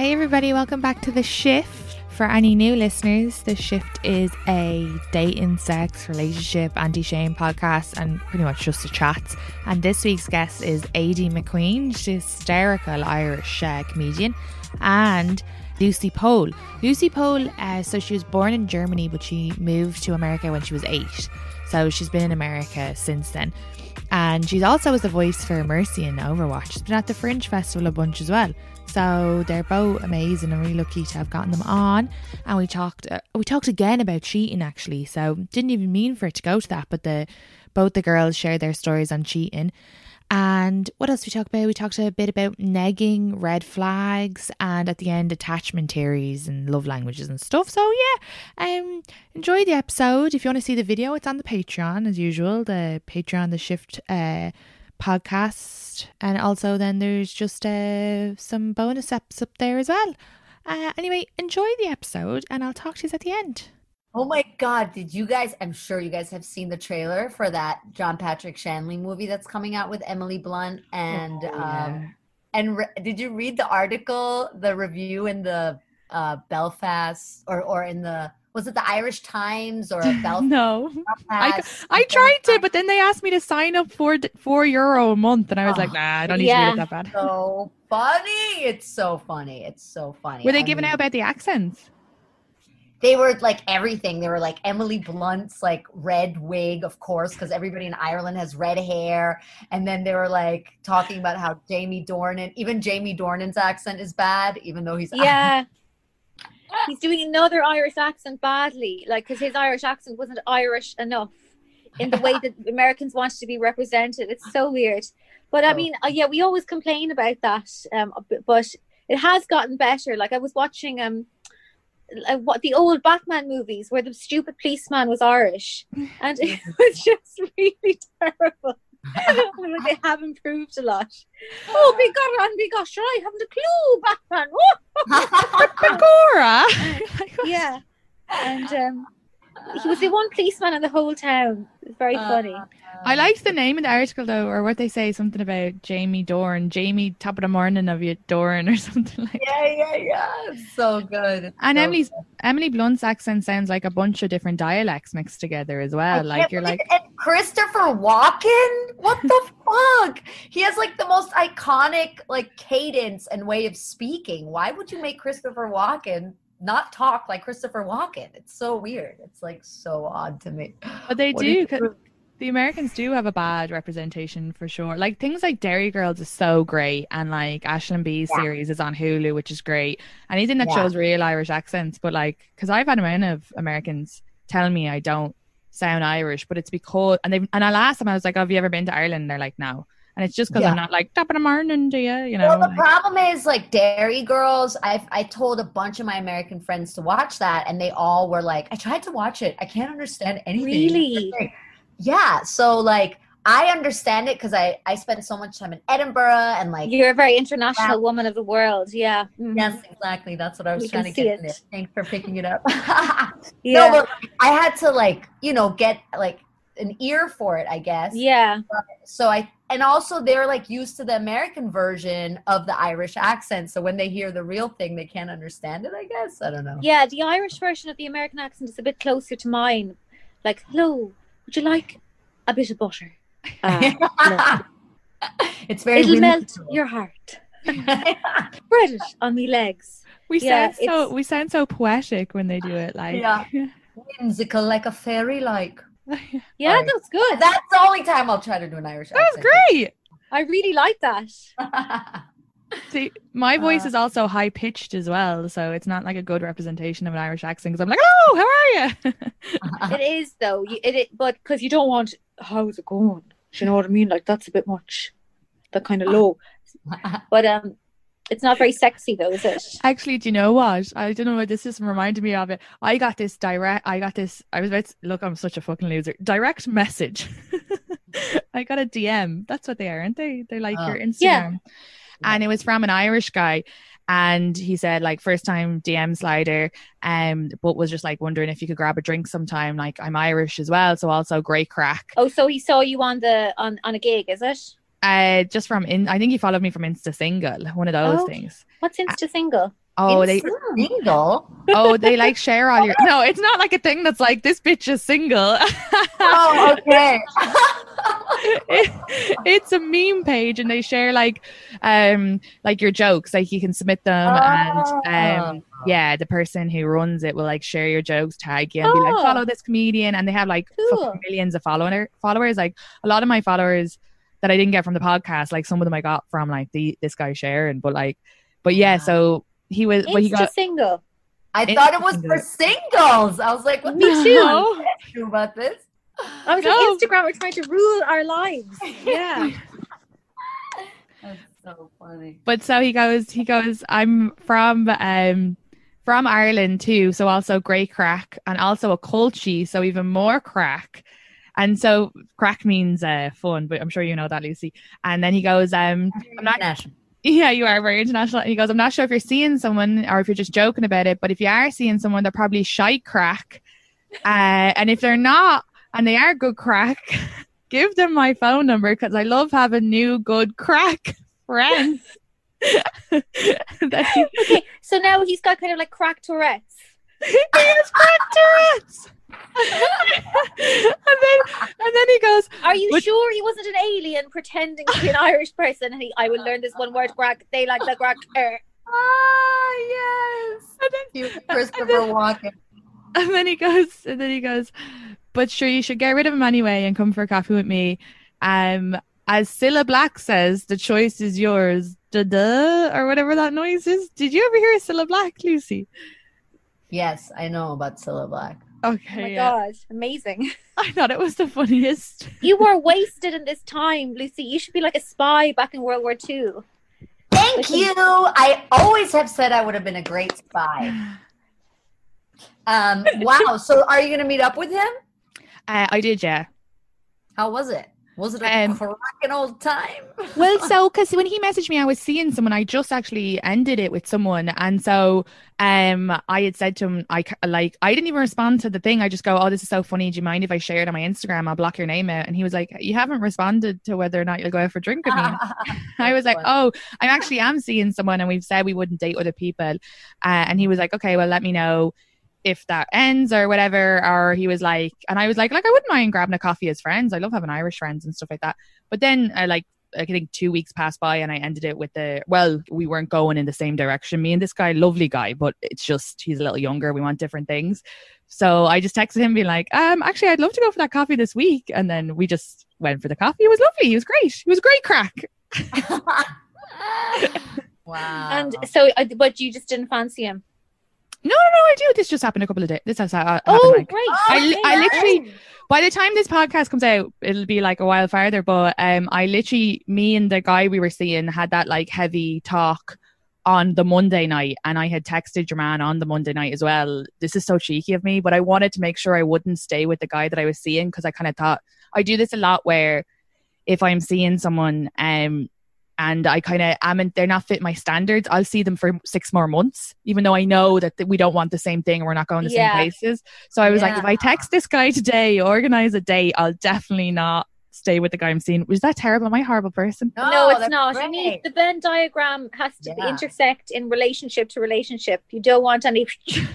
Hey, everybody, welcome back to The Shift. For any new listeners, The Shift is a dating, sex, relationship, anti shame podcast and pretty much just a chat. And this week's guest is Aideen McQueen. Hysterical Irish uh, comedian. And Lucie Pohl. Lucie Pohl, uh, so she was born in Germany, but she moved to America when she was eight. So she's been in America since then. And she's also was the voice for Mercy in Overwatch. She's been at the Fringe Festival a bunch as well. So they're both amazing and really lucky to have gotten them on. And we talked uh, we talked again about cheating actually. So didn't even mean for it to go to that, but the both the girls shared their stories on cheating. And what else we talked about? We talked a bit about negging, red flags, and at the end attachment theories and love languages and stuff. So yeah, um, enjoy the episode. If you want to see the video, it's on the Patreon as usual. The Patreon, the Shift uh, podcast, and also then there's just uh, some bonus eps up there as well. Uh, anyway, enjoy the episode, and I'll talk to you at the end. Oh my God! Did you guys? I'm sure you guys have seen the trailer for that John Patrick Shanley movie that's coming out with Emily Blunt and Oh, yeah. um and re- did you read the article, the review in the uh Belfast or or in the was it the Irish Times or Belfast? no. I, I tried to, but then they asked me to sign up for four euro a month, and I was like, Oh, nah, I don't need yeah. to read it that bad. so funny. It's so funny. It's so funny. Were they I giving mean, out about the accents? They were like everything. They were like Emily Blunt's like red wig, of course, because everybody in Ireland has red hair. And then they were like talking about how Jamie Dornan, even Jamie Dornan's accent is bad, even though he's Yeah. He's doing another Irish accent badly, like because his Irish accent wasn't Irish enough in the way that Americans want to be represented. It's so weird. But I Oh. mean, uh, yeah, we always complain about that, um, but it has gotten better. Like I was watching um, uh, what the old Batman movies where the stupid policeman was Irish, and it was just really terrible. they have improved a lot. Oh, and big gosh, I haven't a clue, Batman. Oh! Agora! yeah, and um, he was the one policeman in the whole town. It's very uh, funny. I liked the name in the article though, or what they say, something about Jamie Dorn, Jamie top of the morning of you Dorn or something like. yeah, yeah, yeah. So good. And so Emily's good. Emily Blunt's accent sounds like a bunch of different dialects mixed together as I well. Like you're like, and Christopher Walken. What the fuck? He has like the most iconic like cadence and way of speaking. Why would you make Christopher Walken not talk like Christopher Walken? It's so weird. It's like so odd to me. but they What do do. the Americans do have a bad representation for sure. Like things like Derry Girls is so great, and like Aisling Bea's Yeah. series is on Hulu, which is great. Anything that Yeah. shows real Irish accents, but like, because I've had a amount of Americans tell me I don't sound Irish, but it's because and they and I asked them, I was like, oh, "Have you ever been to Ireland?" And they're like, "No." And it's just because Yeah. I'm not like top of the morning, do you? You know, well, the like- problem is like Derry Girls. I I told a bunch of my American friends to watch that, and they all were like, "I tried to watch it. I can't understand anything." Really? Yeah. So like, I understand it because I I spent so much time in Edinburgh and like. You're a very international Yeah. woman of the world. Yeah. Mhm. Yes, exactly. That's what I was We trying to get. Thanks for picking it up. Yeah. No, but I had to like, you know, get like an ear for it, I guess. yeah. So I and also they're like used to the American version of the Irish accent. So when they hear the real thing, they can't understand it, I guess. I don't know. Yeah. The Irish version of the American accent is a bit closer to mine. Like, hello, would you like a bit of butter? Uh, no. it's very It'll melt your heart. Spread it on me legs. We Yeah, sound so it's- we sound so poetic when they do it. Like Yeah. Whimsical like a fairy like. Yeah, Sorry. that's good. That's the only time I'll try to do an Irish accent. That's accent. great. I really like that. See, my voice Uh, is also high pitched as well, so it's not like a good representation of an Irish accent. Because I'm like, "Oh, how are you?" It is though. You, it, it but because you don't want how's it going? Do you know what I mean? Like that's a bit much. That kind of low. But um, it's not very sexy though, is it? Actually, do you know what? I don't know what this just reminded me of it. I got this direct. I got this. I was about to look. I'm such a fucking loser. Direct message. I got a DM. That's what they are, aren't they? They're like Oh. your Instagram. Yeah. And it was from an Irish guy. And he said, like, first time DM slider, um, but was just like wondering if you could grab a drink sometime. Like, I'm Irish as well, so also great craic. Oh, so he saw you on the on on a gig, is it? Uh, just from in, I think he followed me from Insta Single, one of those Oh. things. What's Insta single? Oh, they, single. oh, they like share all your. No, it's not like a thing that's like this bitch is single. Oh, okay. It- it's a meme page, and they share like, um, like your jokes. Like you can submit them, Oh. and um, yeah, the person who runs it will like share your jokes, tag you, and be like, Oh. follow this comedian, and they have like Cool. millions of follower followers. Like a lot of my followers that I didn't get from the podcast, like some of them I got from like the this guy sharing, but like, but yeah, so he was, but he got. single. I It's thought it was for singles. I was like, what Me the too. No. about this? I was No. like, Instagram we're trying to rule our lives. Yeah. That's so funny. but so he goes he goes i'm from um from ireland too so also great craic and also a culture so even more craic and so craic means uh fun but i'm sure you know that lucie. And then he goes um i'm not yeah you are very international. And he goes i'm not sure if you're seeing someone or if you're just joking about it but if you are seeing someone they're probably shy craic. Uh and if they're not and they are good craic give them my phone number because i love having new good craic friends. Okay, so now he's got kind of like craic Tourette's. he has craic Tourette's. And then and then he goes, Are you But- sure he wasn't an alien pretending to be an Irish person? And he, I will learn this one word, craic. They like the craic. er." Ah, yes. and then, You, Christopher Walken. and then he goes, and then he goes, but sure, you should get rid of him anyway and come for a coffee with me. Um, as Cilla Black says, the choice is yours. Da da, or whatever that noise is. Did you ever hear Cilla Black, Lucie? Yes, I know about Cilla Black. Okay, Oh my yeah. god, amazing! I thought it was the funniest. You were wasted in this time, Lucie. You should be like a spy back in World War Two. Thank you. I always have said I would have been a great spy. Um, wow. So are you going to meet up with him? Uh, I did, yeah. How was it? Was it a Um, cracking old time? Well, so because when he messaged me, I was seeing someone. I just actually ended it with someone, and so um, I had said to him, I like, I didn't even respond to the thing. I just go, "Oh, this is so funny. Do you mind if I share it on my Instagram? I'll block your name out." And he was like, "You haven't responded to whether or not you'll go out for a drink with me." I was like, "Oh, I actually am seeing someone, and we've said we wouldn't date other people." Uh, and he was like, "Okay, well, let me know." If that ends or whatever or he was like and i was like like i wouldn't mind grabbing a coffee as friends i love having irish friends and stuff like that but then i like I think two weeks passed by and I ended it with the well, we weren't going in the same direction. Me and this guy, lovely guy, but it's just he's a little younger. We want different things. So I just texted him being like, um, actually I'd love to go for that coffee this week. And then we just went for the coffee. It was lovely. He was great. He was a great craic. wow. And so, uh, but you just didn't fancy him. No, no, no, I do. This just happened a couple of days. This has uh, happened Oh, like great! I li- I Okay. literally- by the time this podcast comes out, it'll be like a while farther. But um, I literally, me and the guy we were seeing had that like heavy talk on the Monday night, and I had texted your man on the Monday night as well. This is so cheeky of me, but I wanted to make sure I wouldn't stay with the guy that I was seeing because I kind of thought I do this a lot where if I'm seeing someone um and I kind of am in, they're not fit my standards, I'll see them for six more months, even though I know that th- we don't want the same thing and we're not going the Yeah. same places. So I was like, if I text this guy today, organize a date, I'll definitely not stay with the guy I'm seeing. Was that terrible? Am I a horrible person? No, it's not. great. You need the Venn diagram has to Yeah. intersect in relationship to relationship. You don't want any.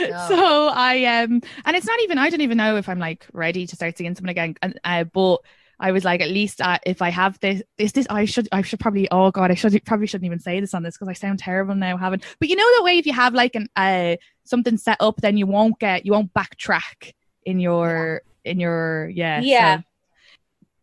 No. So I um and it's not even I don't even know if I'm like ready to start seeing someone again. And uh, but I was like, at least if I have this, this, this, I should, I should probably, oh god, I should probably shouldn't even say this on this because I sound terrible now having. But you know that way, if you have like an uh something set up, then you won't get, you won't backtrack in your, in your, yeah, Yeah. so-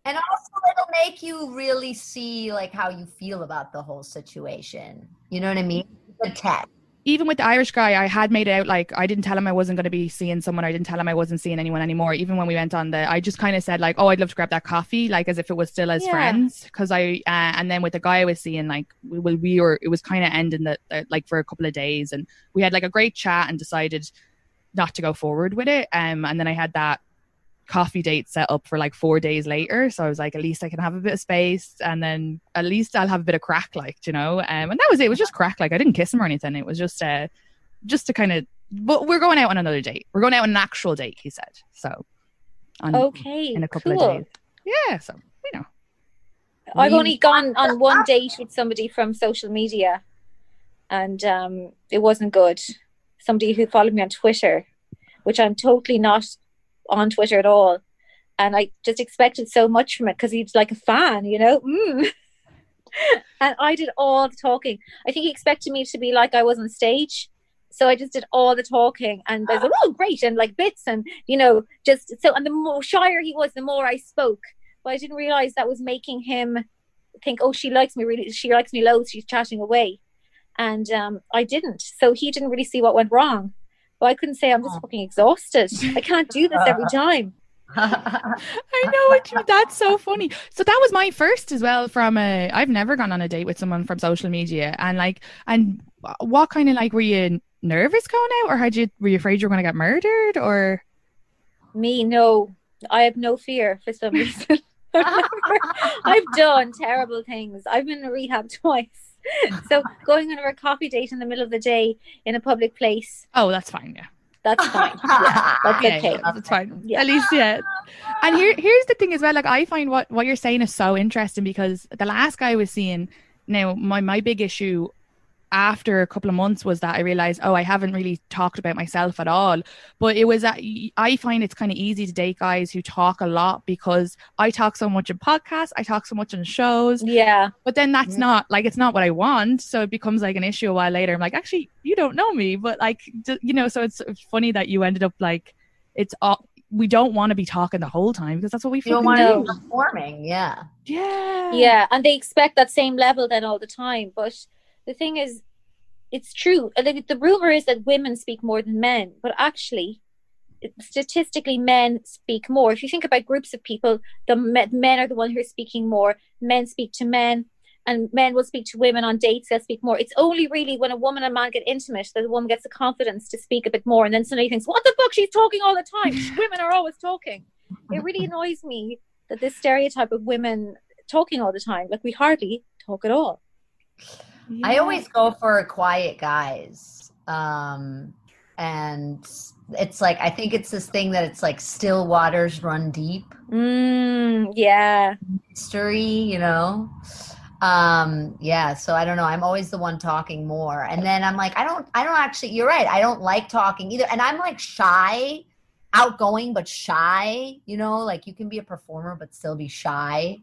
And also, it'll make you really see like how you feel about the whole situation. You know what I mean? The test. Even with the Irish guy, I had made it out like I didn't tell him I wasn't going to be seeing someone. I didn't tell him I wasn't seeing anyone anymore. Even when we went on the, I just kind of said like, "Oh, I'd love to grab that coffee," like as if it was still as Yeah. friends. Because I, uh, and then with the guy I was seeing, like, we, we, we were, it was kind of ending that uh, like for a couple of days, and we had like a great chat and decided not to go forward with it. Um, and then I had that coffee date set up for like four days later. So I was like, at least I can have a bit of space and then at least I'll have a bit of craic, like, you know. Um, and that was it. It was just craic. Like I didn't kiss him or anything. It was just uh just to kind of but we're going out on another date. We're going out on an actual date, he said. So on, Okay. in a couple cool. of days. Yeah, so you know. I've only gone on one date with somebody from social media, and um, it wasn't good. Somebody who followed me on Twitter, which I'm totally not on Twitter at all, and I just expected so much from it because he's like a fan, you know. Mm. and I did all the talking. I think he expected me to be like I was on stage. So I just did all the talking and I was like, oh, great, and like bits and, you know, just so, and the more shyer he was, the more I spoke but I didn't realize that was making him think, oh, she likes me really, she likes me loads, she's chatting away. And um, I didn't. So he didn't really see what went wrong. But I couldn't say I'm just oh. fucking exhausted. I can't do this every time. I know what you that's so funny. So that was my first as well from a I've never gone on a date with someone from social media and like and what kind of like were you nervous going out or had you were you afraid you were going to get murdered or Me, no. I have no fear for some reason. I've done terrible things. I've been in rehab twice. So going on a coffee date in the middle of the day in a public place, Oh, that's fine, yeah. that's fine. Yeah, that's yeah, okay. yeah, that's fine. Yeah. At least, yeah. And here, here's the thing as well. Like, I find what what you're saying is so interesting because the last guy I was seeing, now my my big issue after a couple of months was that I realized, oh, I haven't really talked about myself at all. But it was, uh, that I find it's kind of easy to date guys who talk a lot because I talk so much in podcasts, I talk so much in shows, Yeah. but then that's not like it's not what I want. So it becomes like an issue a while later. I'm like, actually, you don't know me, but like, you know, so it's uh, funny that you ended up like, it's all. We don't want to be talking the whole time because that's what we You don't want do. to be performing. Yeah. Yeah. yeah and they expect that same level then all the time but the thing is it's true. Uh, the, the rumor is that women speak more than men but actually statistically men speak more. If you think about groups of people the men are the one who are speaking more. Men speak to men and men will speak to women on dates they'll speak more. It's only really when a woman and man get intimate that the woman gets the confidence to speak a bit more and then suddenly thinks what the fuck? She's talking all the time. Women are always talking. It really annoys me that this stereotype of women talking all the time like we hardly talk at all I always go for quiet guys. Um, and it's like, I think it's this thing that it's like still waters run deep mm, yeah history, you know? Um, yeah. So I don't know. I'm always the one talking more. And then I'm like, I don't, I don't actually, you're right. I don't like talking either. And I'm like shy, outgoing, but shy, you know, like you can be a performer, but still be shy.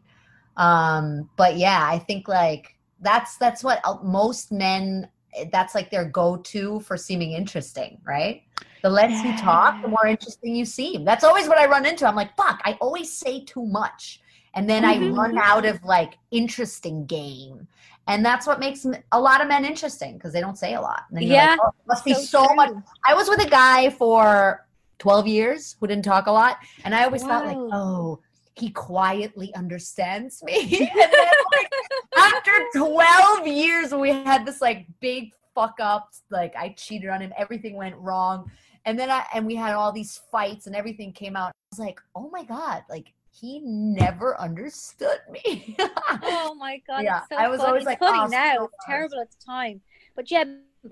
Um, but yeah, I think like that's, that's what uh, most men, that's like their go-to for seeming interesting, right? The less you talk, the more interesting you seem. That's always what I run into. I'm like, fuck, I always say too much. And then I Mhm. run out of like interesting game. And that's what makes a lot of men interesting because they don't say a lot. And then you're Yeah, like, oh, must be so so, much. I was with a guy for 12 years who didn't talk a lot. And I always thought like, oh, he quietly understands me. and then like after 12 years we had this like big fuck up like i cheated on him everything went wrong. And then i and we had all these fights and everything came out. I was like oh my god like he never understood me. Oh my god Yeah, so I was funny. always It's like, funny oh, now. so terrible at the time. But yeah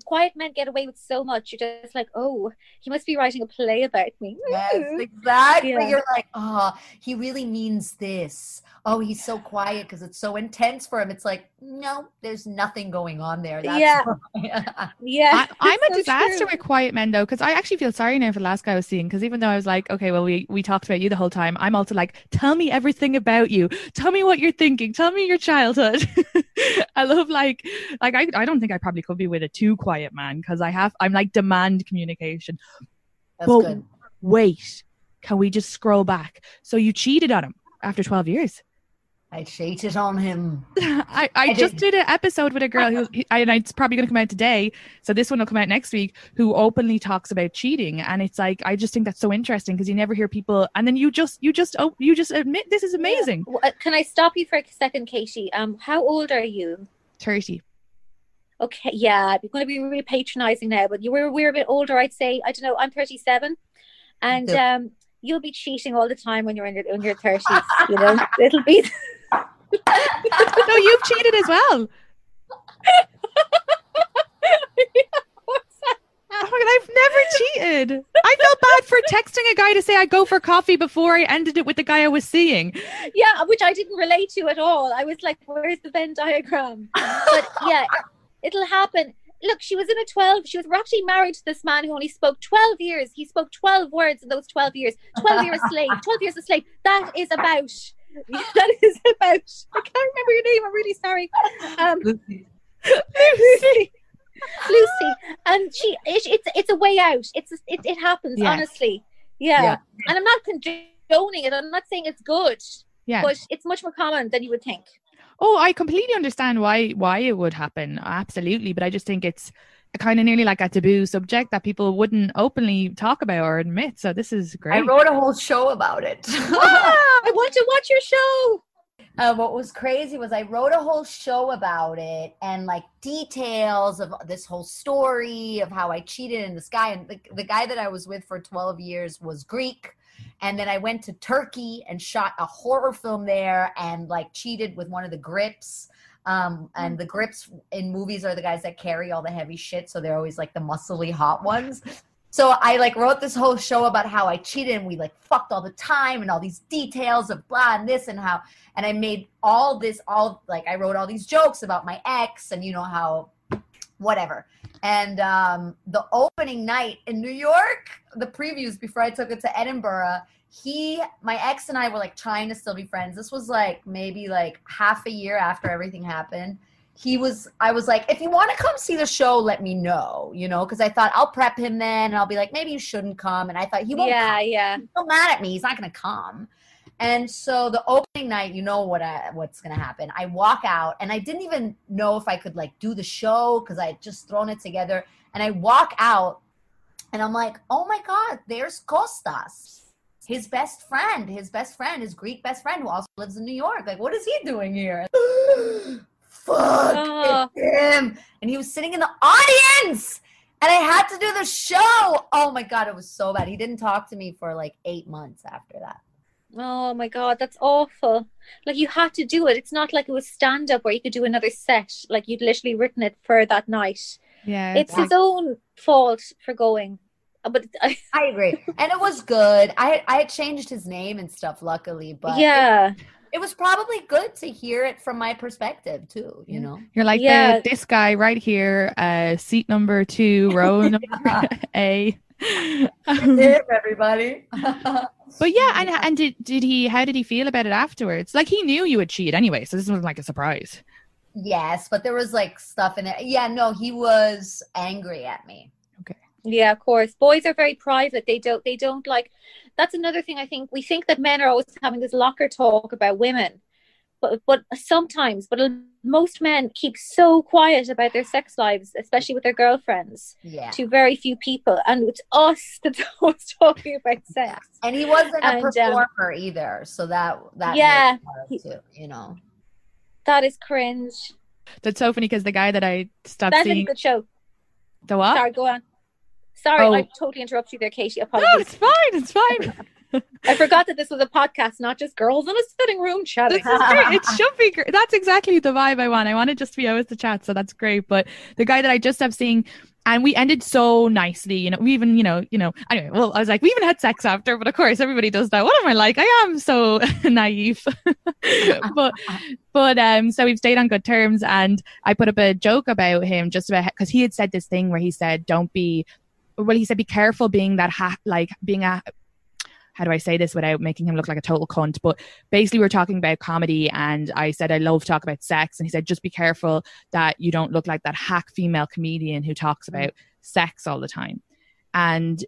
quiet men get away with so much. You're just like, oh, he must be writing a play about me. Yes, mm-hmm. exactly. Yeah. You're like, oh, he really means this. Oh, he's so quiet because it's so intense for him. It's like, no, there's nothing going on there. That's Yeah. why. Yeah, I, I'm a so disaster true. with quiet men though, because I actually feel sorry now for the last guy I was seeing. Because even though I was like, okay, well, we we talked about you the whole time, I'm also like, tell me everything about you. Tell me what you're thinking. Tell me your childhood. I love like like I I don't think I probably could be with a too quiet man because I have I'm like demand communication. That's Well, good. Wait, can we just scroll back? So you cheated on him after 12 years. I cheated on him. I, I, I just did. did an episode with a girl who, he- and it's probably going to come out today. So this one will come out next week. Who openly talks about cheating, and it's like I just think that's so interesting because you never hear people, and then you just you just oh you just admit this is amazing. W- uh, Can I stop you for a second, Katie? Um, how old are you? Thirty. Okay, yeah, I'm going to be really patronizing now, but you were we're a bit older, I'd say. I don't know. I'm 37, and Yeah. um, you'll be cheating all the time when you're in your in your 30s. You know, it'll be. no, you've cheated as well. Oh my God, I've never cheated. I felt bad for texting a guy to say I'd go for coffee before I ended it with the guy I was seeing. yeah, which I didn't relate to at all. I was like, "Where's the Venn diagram?" But yeah, it'll happen. Look, she was in a 12. She was actually married to this man who only spoke 12 years. He spoke 12 words in those 12 years. 12 years a slave. 12 years a slave. That is about. That is about. I can't remember your name. I'm really sorry. Um, Lucie. Lucie, and she, it, it's it's a way out. It's it, it happens Yeah. honestly. Yeah. Yeah. and I'm not condoning it. I'm not saying it's good, Yeah. but it's much more common than you would think. Oh, I completely understand why why it would happen. Absolutely, but I just think it's kind of nearly like a taboo subject that people wouldn't openly talk about or admit. So this is great. I wrote a whole show about it. Ah, I want to watch your show. Uh, what was crazy was I wrote a whole show about it and like details of this whole story of how I cheated in this guy. And the, the guy that I was with for 12 years was Greek. And then I went to Turkey and shot a horror film there and like cheated with one of the grips. Um, and the grips in movies are the guys that carry all the heavy shit. So they're always like the muscly hot ones. So I like wrote this whole show about how I cheated and we like fucked all the time and all these details of blah and this and how and I made all this all like I wrote all these jokes about my ex and you know how whatever. And um the opening night in New York, the previews before I took it to Edinburgh, he my ex and I were like trying to still be friends. This was like maybe like half a year after everything happened. He was i was like if you want to come see the show let me know you know because i thought i'll prep him then and i'll be like maybe you shouldn't come and i thought he won't Yeah, yeah. he's so mad at me. He's not going to come. And so the opening night you know what I, what's going to happen. I walk out and i didn't even know if i could like do the show because i had just thrown it together. And i walk out and i'm like oh my god there's costas his best friend his best friend his greek best friend who also lives in new york like what is he doing here fuck Oh. him and he was sitting in the audience and I had to do the show. Oh my god, it was so bad. He didn't talk to me for like eight months after that. Oh my god, that's awful. Like you had to do it. It's not like it was stand up where you could do another set. Like you'd literally written it for that night. yeah. It's his own fault for going. Uh, But I, I agree, and it was good. I I had changed his name and stuff, luckily, but yeah, it, it was probably good to hear it from my perspective too. You know, You're like Yeah. the, this guy right here, uh, seat number two, row number A. Um, Him, everybody. but yeah, and and did did he? How did he feel about it afterwards? Like he knew you would cheat anyway, so this wasn't like a surprise. yes, but there was like stuff in it. Yeah, no, he was angry at me. Yeah, of course. Boys are very private. They don't. They don't like. That's another thing. I think we think that men are always having this locker talk about women, but but sometimes, but most men keep so quiet about their sex lives, especially with their girlfriends, Yeah, to very few people, and it's us that's always talking about sex. and he wasn't a And, um, performer either, so that that Yeah. made it hard too. You know. That is cringe. That's so funny because the guy that I stopped That's a really seeing, good show. the what? Sorry, go on. Sorry, Oh. I totally interrupted you there, Katie. No, it's fine. It's fine. I forgot that this was a podcast, not just girls in a sitting room chatting. This is great. It should be great. That's exactly the vibe I want. I want it just to be always the chat, so that's great. But the guy that I just have seen, and we ended so nicely. You know, we even, you know, you know. Anyway, well, I was like, we even had sex after, but of course, everybody does that. What am I like? I am so naive. but, but um, so we've stayed on good terms, and I put up a joke about him just about because he had said this thing where he said, "Don't be." Well, he said, "Be careful being that ha- like being a how do I say this without making him look like a total cunt? But basically, we are talking about comedy, and I said I love talk about sex, and he said just be careful that you don't look like that hack female comedian who talks about sex all the time. And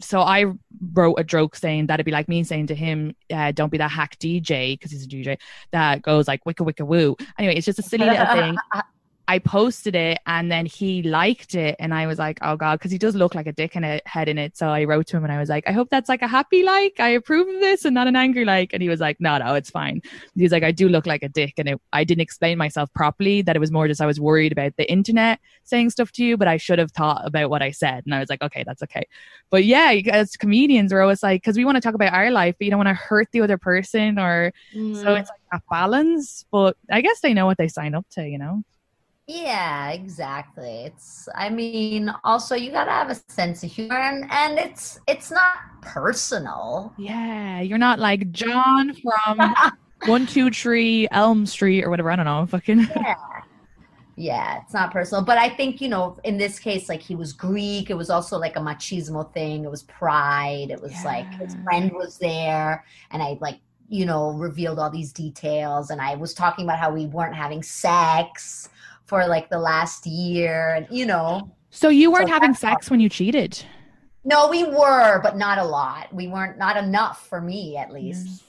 so I wrote a joke saying that'd be like me saying to him, uh, "Don't be that hack DJ," because he's a DJ that goes like "wicka wicka woo." Anyway, it's just a silly little thing. I posted it and then he liked it and I was like, oh god, because he does look like a dick and a head in it. So I wrote to him and I was like, I hope that's like a happy like. I approve of this and not an angry like. And he was like, no, no, it's fine. He was like, I do look like a dick and it, I didn't explain myself properly. That it was more just I was worried about the internet saying stuff to you, but I should have thought about what I said. And I was like, okay, that's okay. But yeah, as comedians, we're always like, because we want to talk about our life, but you don't want to hurt the other person or Mm. so it's like a balance. But I guess they know what they sign up to, you know. Yeah, exactly. It's I mean, also you gotta have a sense of humor and, and it's it's not personal. Yeah, you're not like John from one two three Elm Street or whatever. I don't know. Fucking Yeah. Yeah, it's not personal. But I think, you know, in this case, like he was Greek. It was also like a machismo thing. It was pride. It was like his friend was there and I like, you know, revealed all these details and I was talking about how we weren't having sex for like the last year and you know. So you weren't So having sex when you cheated. No, we were, but not a lot. We weren't not enough for me at least.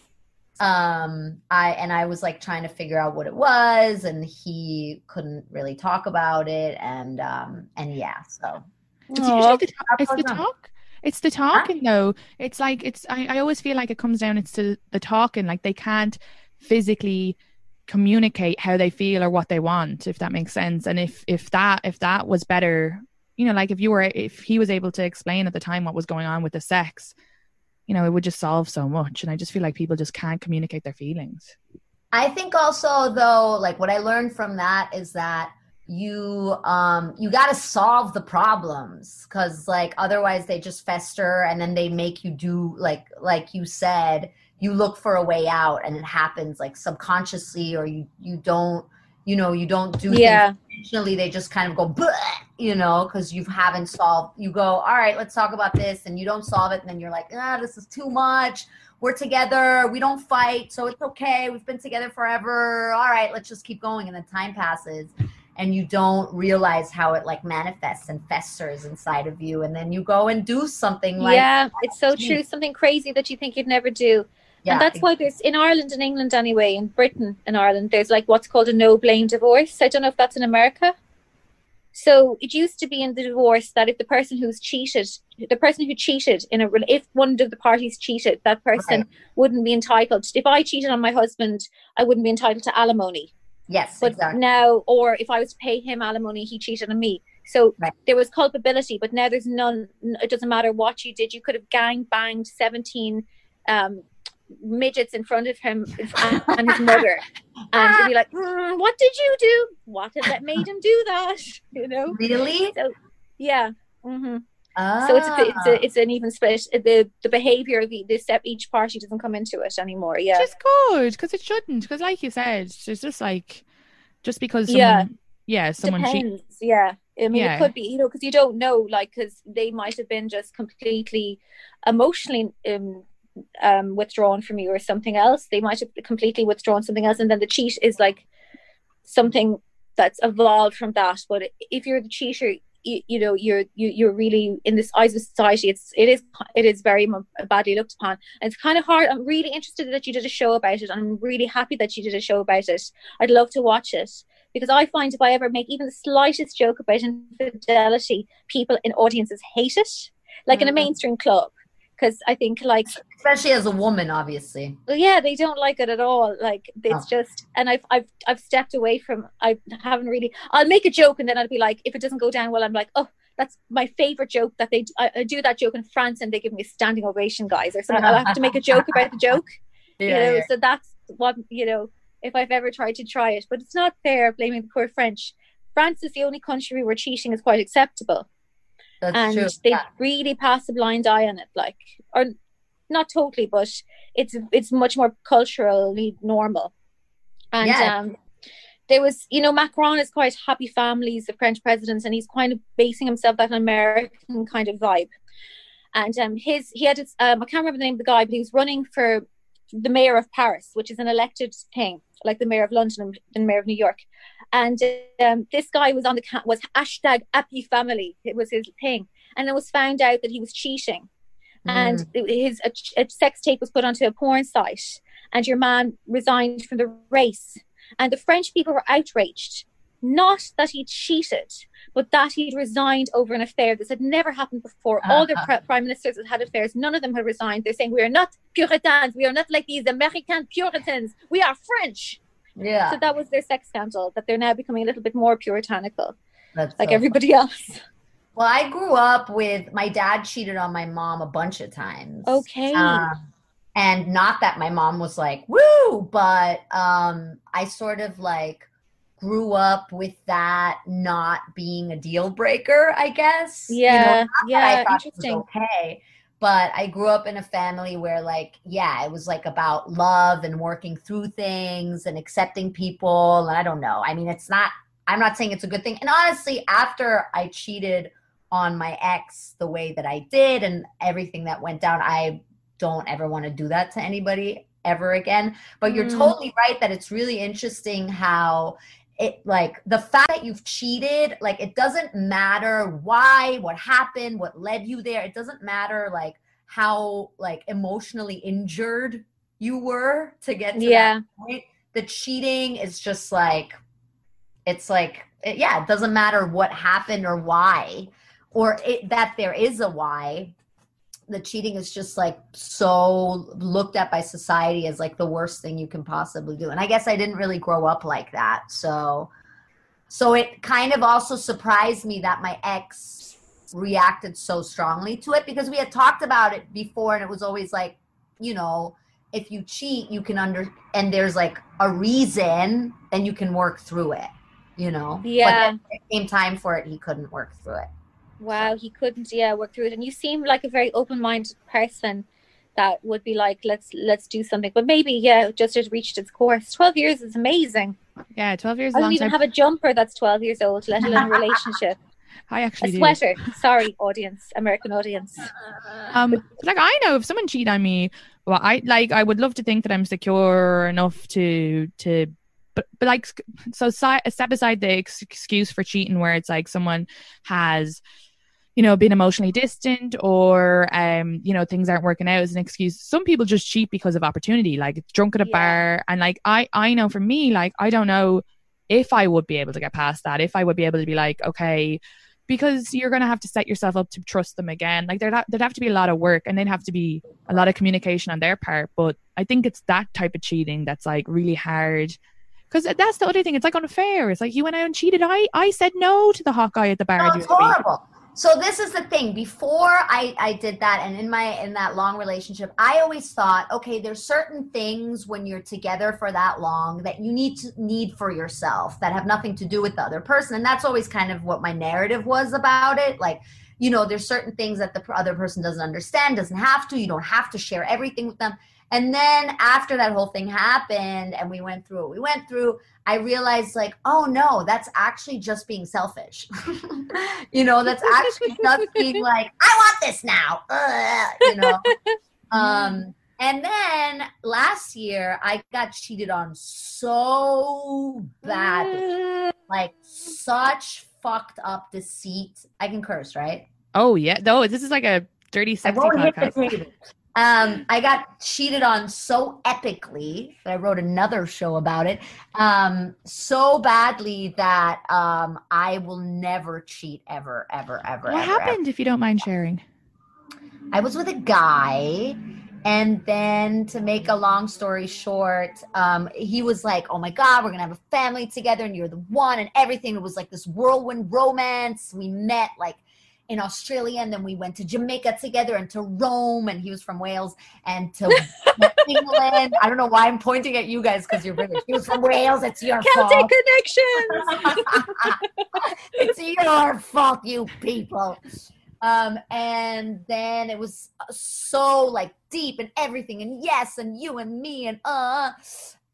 um i and i was like trying to figure out what it was and he couldn't really talk about it and um and yeah so It's Aw. usually the talk. It's the talk. It's the talking though. It's like it's. I, I always feel like it comes down. It's to the talking. Like they can't physically communicate how they feel or what they want, if that makes sense. And if if that if that was better, you know, like if you were if he was able to explain at the time what was going on with the sex, you know, it would just solve so much. And I just feel like people just can't communicate their feelings. i think also though like what i learned from that is that you um you got to solve the problems because like otherwise they just fester and then they make you do like like you said you look for a way out and it happens like subconsciously or you you don't you know you don't do Yeah. intentionally they just kind of go you know because you haven't solved you go all right let's talk about this and you don't solve it and then you're like ah this is too much we're together we don't fight so it's okay we've been together forever all right let's just keep going and then time passes and you don't realize how it like manifests and festers inside of you and then you go and do something like yeah, it's so true. Something crazy that you think you'd never do. Yeah, and that's why there's in Ireland and England anyway, in Britain and Ireland, there's like what's called a no blame divorce. I don't know if that's in America. So it used to be in the divorce that if the person who's cheated, the person who cheated in a, if one of the parties cheated, that person Right. wouldn't be entitled. If I cheated on my husband, I wouldn't be entitled to alimony. yes But exactly now, or if I was to pay him alimony, he cheated on me. So Right. there was culpability, but now there's none. It doesn't matter what you did. You could have gang banged 17 um, midgets in front of him and his mother. And you'd be like, "Hmm, what did you do? What had that made him do that? You know? really Yeah. hmm ah. So it's a, it's a, it's an even split. The the behavior of the, the step each party doesn't come into it anymore. Yeah. Which is good because it shouldn't. Because like you said, it's just like just because someone, Yeah. yeah, someone cheat. Depends. Yeah. I mean, Yeah. it could be, you know, because you don't know, like, because they might have been just completely emotionally um, um, withdrawn from you or something else. They might have completely withdrawn something else. And then the cheat is like something that's evolved from that. But if you're the cheater, you, you know, you're you, you're really in this eyes of society. It's it is it is very badly looked upon, and it's kind of hard. I'm really interested that you did a show about it. I'm really happy that you did a show about it. I'd love to watch it because I find if I ever make even the slightest joke about infidelity, people in audiences hate it, like in a Mhm. mainstream club. Because I think, like, especially as a woman obviously well, yeah, they don't like it at all. Like, it's Oh. just, and I've, I've, I've stepped away from. I haven't really. I'll make a joke, and then I'll be like, if it doesn't go down well, I'm like, oh, that's my favorite joke that they I, I do that joke in France and they give me a standing ovation, guys, or something. I'll have to make a joke about the joke. Yeah, you know, yeah. so that's what you know. If I've ever tried to try it, but it's not fair blaming the poor French. France is the only country where cheating is quite acceptable That's and true. they Yeah. really pass a blind eye on it like or not totally but it's it's much more culturally normal and Yeah. um there was you know macron is quite happy families the french presidents and he's kind of basing himself that american kind of vibe and um his he had his, um i can't remember the name of the guy but he was running for the mayor of paris which is an elected thing like the mayor of london and the mayor of new york. And um, this guy was on the was hashtag happy family. It was his thing. And it was found out that he was cheating. And his a, a sex tape was put onto a porn site. And your man resigned from the race. And the french people were outraged not that he cheated but that he'd resigned over an affair this had never happened before. All the pri- prime ministers had had affairs. None of them had resigned. They're saying we are not puritans. We are not like these american puritans. We are french. Yeah. so that was their sex scandal that they're now becoming a little bit more puritanical That's like so everybody else. Well, I grew up with my dad cheated on my mom a bunch of times. okay. Um, and not that my mom was like, woo, but um, I sort of like grew up with that not being a deal breaker, I guess. You know, yeah not that I yeah thought it was interesting okay. But I grew up in a family where, like, yeah, it was like about love and working through things and accepting people. And I don't know. I mean, it's not, I'm not saying it's a good thing. And honestly, after I cheated on my ex the way that I did and everything that went down, I don't ever want to do that to anybody ever again. But you're Mm. totally right that it's really interesting how it like the fact that you've cheated like it doesn't matter why what happened what led you there. It doesn't matter like how like emotionally injured you were to get to Yeah. that point. The cheating is just like it's like it, yeah it doesn't matter what happened or why or it, that there is a why the cheating is just like so looked at by society as like the worst thing you can possibly do. And i guess i didn't really grow up like that so so it kind of also surprised me that my ex reacted so strongly to it because we had talked about it before and it was always like you know if you cheat you can under and there's like a reason and you can work through it you know? Yeah. but then it came time for it he couldn't work through it Wow, he couldn't, yeah, work through it. And you seem like a very open-minded person that would be like, let's let's do something. But maybe, yeah, just has reached its course. Twelve years is amazing. Yeah, 12 years I don't long. even have a jumper that's twelve years old, let alone a relationship. I actually do. sweater. Sorry, audience, American audience. Um, like I know if someone cheat on me, well, I like I would love to think that I'm secure enough to to, but but like so si- step aside the ex- excuse for cheating, where it's like someone has, you know, being emotionally distant or um, you know, things aren't working out as an excuse. Some people just cheat because of opportunity, like drunk at a Yeah. bar, and like I I know for me, like I don't know if I would be able to get past that, if I would be able to be like, okay, because you're going to have to set yourself up to trust them again. Like there'd, ha- there'd have to be a lot of work and there'd have to be a lot of communication on their part. But I think it's that type of cheating that's like really hard. Because that's the other thing. It's like unfair. It's like you went out and cheated. I I said no to the hot guy at the bar. No, the it's other week. horrible. So this is the thing. Before I I did that, and in my in that long relationship, I always thought, okay, there's certain things when you're together for that long that you need to need for yourself that have nothing to do with the other person, and that's always kind of what my narrative was about it. Like, you know, there's certain things that the other person doesn't understand, doesn't have to. You don't have to share everything with them. And then after that whole thing happened, and we went through what we went through, I realized like, oh no, that's actually just being selfish. you know, that's actually just being like, I want this now. Ugh, you know. Um and then last year I got cheated on so bad. Like such fucked up deceit. I can curse, right? Oh yeah. No, this is like a dirty I sexy won't hit the podcast. table. Um, I got cheated on so epically that I wrote another show about it. Um, so badly that um, I will never cheat ever, ever, ever. What ever, ever. happened? If you don't mind sharing. I was with a guy, and then to make a long story short, um, he was like, "Oh my God, we're gonna have a family together, and you're the one, and everything." It was like this whirlwind romance. We met like in Australia, and then we went to Jamaica together, and to Rome, and he was from Wales, and to England. I don't know why I'm pointing at you guys because you're British. He was from Wales. It's your Celtic fault. connections. it's your fault, you people. Um, and then it was so like deep and everything, and yes, and you and me, and uh.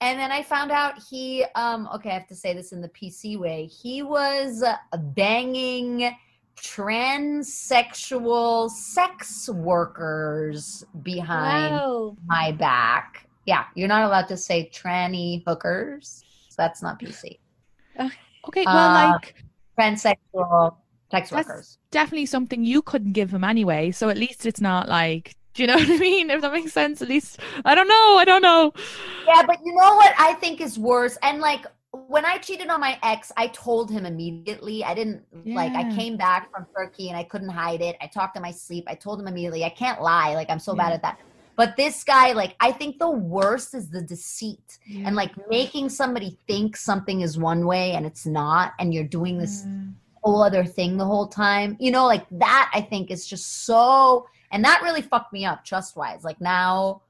And then I found out he, um, okay, I have to say this in the PC way. He was uh, banging transsexual sex workers behind wow. my back. Yeah, you're not allowed to say tranny hookers. So that's not PC. Okay, well, Uh, like Transsexual sex That's- workers. definitely something you couldn't give him anyway. So at least it's not like, do you know what I mean? If that makes sense, at least I don't know. I don't know. Yeah, but you know what I think is worse? And like when I cheated on my ex, I told him immediately. I didn't like I came back from Turkey and I couldn't hide it. I talked in my sleep. I told him immediately. I can't lie. Like I'm so bad at that. But this guy, like, I think the worst is the deceit and like making somebody think something is one way and it's not, and you're doing this Mm. whole other thing the whole time. You know, like that I think is just so and that really fucked me up trust wise. Like now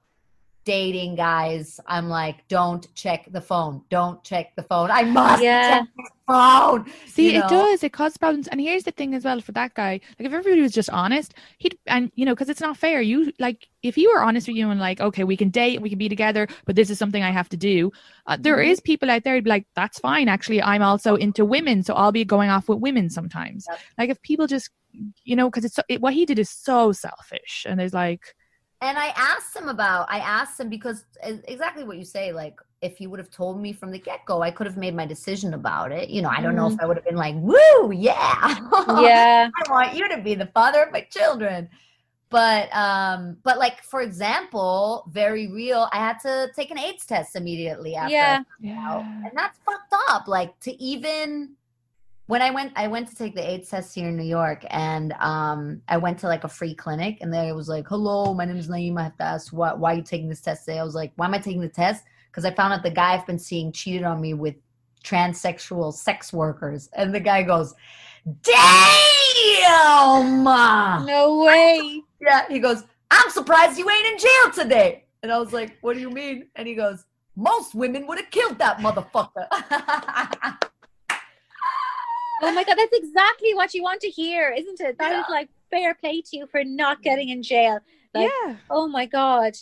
dating guys, I'm like, don't check the phone. Don't check the phone. I must Yeah. check the phone. See, you it does. It causes problems. And here's the thing as well for that guy. Like, if everybody was just honest, he'd, and you know, because it's not fair. You, like, if you were honest with you and like, okay, we can date, we can be together, but this is something I have to do. Uh, there Mhm. is people out there who'd be like, that's fine. Actually, I'm also into women. So I'll be going off with women sometimes. Yep. Like, if people just, you know, because it's so, it, what he did is so selfish. And there's like, And I asked him about, I asked him because exactly what you say, like, if he would have told me from the get go, I could have made my decision about it. You know, I don't know if I would have been like, woo, yeah. yeah. I want you to be the father of my children. But um, but like for example, very real, I had to take an AIDS test immediately after I Yeah. out. And that's fucked up. Like to even when I went I went to take the AIDS test here in New York and um I went to like a free clinic and there was like, Hello, my name is Naeem. I have to ask what why are you taking this test today? I was like, Why am I taking the test? Because I found out the guy I've been seeing cheated on me with transsexual sex workers. And the guy goes, Damn No way. yeah, he goes, I'm surprised you ain't in jail today. And I was like, What do you mean? And he goes, Most women would have killed that motherfucker. Oh my god, that's exactly what you want to hear, isn't it? That is Yeah. like fair play to you for not getting in jail. Like, yeah. oh my god.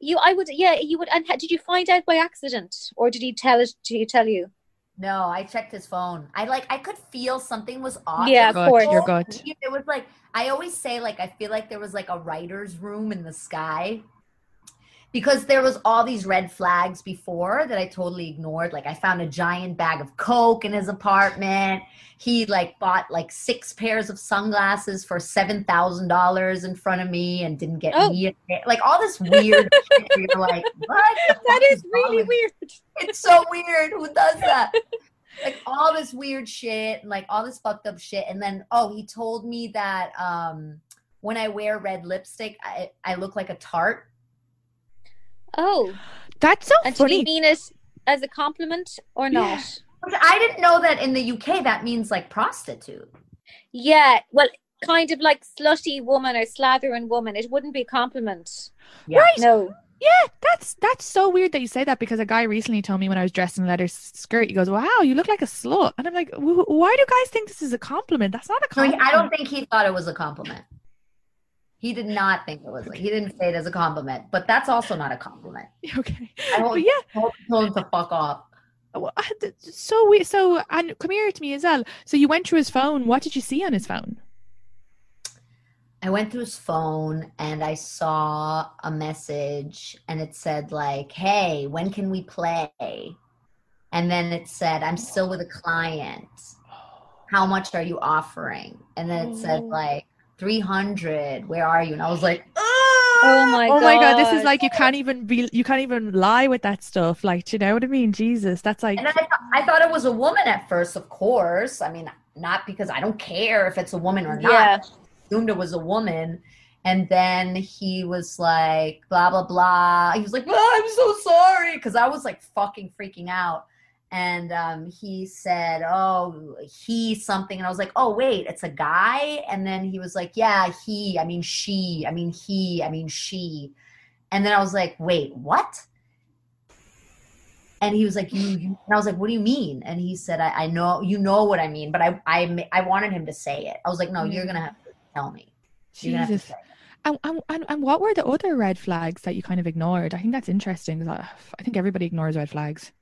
You, I would, yeah, you would. And did you find out by accident, or did he tell it? Did he tell you? no, I checked his phone. I like I could feel something was off. Yeah, It of was course. so Your gut. weird. It was like I always say, like I feel like there was like a writer's room in the sky. Because there was all these red flags before that I totally ignored. Like I found a giant bag of coke in his apartment. He like bought like six pairs of sunglasses for seven thousand dollars in front of me and didn't get Oh. me a like all this weird shit. You're like, what? That is really weird. it's so weird. Who does that? like all this weird shit, and like all this fucked up shit. And then oh, he told me that um when I wear red lipstick, I I look like a tart. Oh, That's so and did funny. he mean as as a compliment or not? Which I didn't know that in the UK that means like prostitute. Yeah, well, kind of like slutty woman or slathering woman. It wouldn't be a compliment. Yeah. Right. No. Yeah, that's that's so weird that you say that because a guy recently told me when I was dressed in a leather skirt, he goes, "Wow, you look like a slut," and I'm like, "Wh- "Why do guys think this is a compliment? That's not a No, compliment." I don't think he thought it was a compliment. He did not think it was. He didn't say it as a compliment, but that's also not a compliment. Okay, I told, yeah, told, told him to fuck off. Oh, I- th- so we So and come here to me as well. So you went through his phone. What did you see on his phone? I went through his phone and I saw a message and it said like, "Hey, when can we play?" And then it said, "I'm still with a client. How much are you offering?" And then it said Oh. like 300. Where are you? And I was like, ah! Oh my oh god. my god, this is like you can't even be you can't even lie with that stuff. Like, do you know what I mean? Jesus, that's like And I, th- I thought it was a woman at first, of course. I mean, not because I don't care if it's a woman or not. Yeah. I assumed it was a woman. And then he was like, blah, blah, blah. He was like, oh, I'm so sorry. Because I was like fucking freaking out. And um, he said, "Oh, he something," and I was like, "Oh, wait, it's a guy." And then he was like, "Yeah, he. I mean, she. I mean, he. I mean, she." And then I was like, "Wait, what?" And he was like, "You." and I was like, "What do you mean?" And he said, I, "I know you know what I mean, but I I I wanted him to say it. I was like, "No, you're gonna have to tell me. You're gonna have to Jesus. say. And, and, and, what were the other red flags that you kind of ignored? I think that's interesting. I, I think everybody ignores red flags.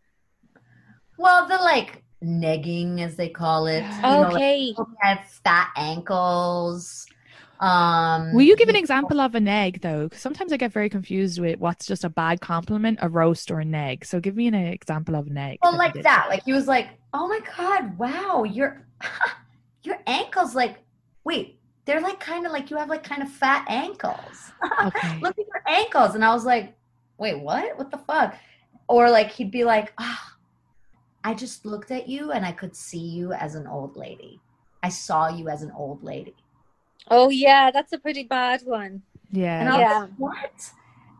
Well, the like negging, as they call it. you know, like, Okay. have fat ankles. Um, Will you give an example of a neg though? Because sometimes I get very confused with what's just a bad compliment, a roast, or a neg. So give me an example of a neg. Well, like that. Like he was like, "Oh my god, wow, your your ankles like wait, they're like kind of like you have like kind of fat ankles. Okay. Look at your ankles." And I was like, "Wait, what? What the fuck?" Or like he'd be like, ah, "I just looked at you and I could see you as an old lady. I saw you as an old lady." Oh yeah, that's a pretty bad one. Yeah. And I was Yeah. like, "What?"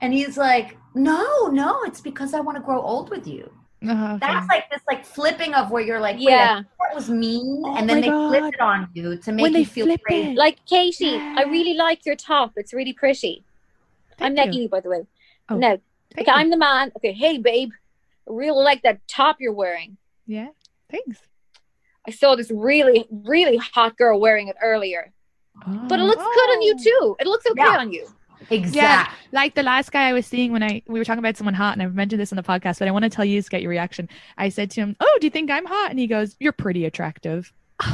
And he's like, "No, no, it's because I want to grow old with you." Oh, okay. That's like this like flipping of where you're like, Yeah. yeah, that was mean, Oh and then they God. flip it on you to make when you feel flip crazy. it. Like Katie, I really like your top. It's really pretty. I'm Thank negging you. you, by the way. Oh, no, okay, you. I'm the man. Okay, hey babe, I really like that top you're wearing. Yeah. Thanks. I saw this really, really hot girl wearing it earlier. But it looks good on you Oh. too. It looks okay Yeah. on you. exactly. Like the last guy I was seeing when I we were talking about someone hot, and I've mentioned this on the podcast, but I want to tell you to get your reaction. I said to him, "Oh, do you think I'm hot?" And he goes, "You're pretty attractive."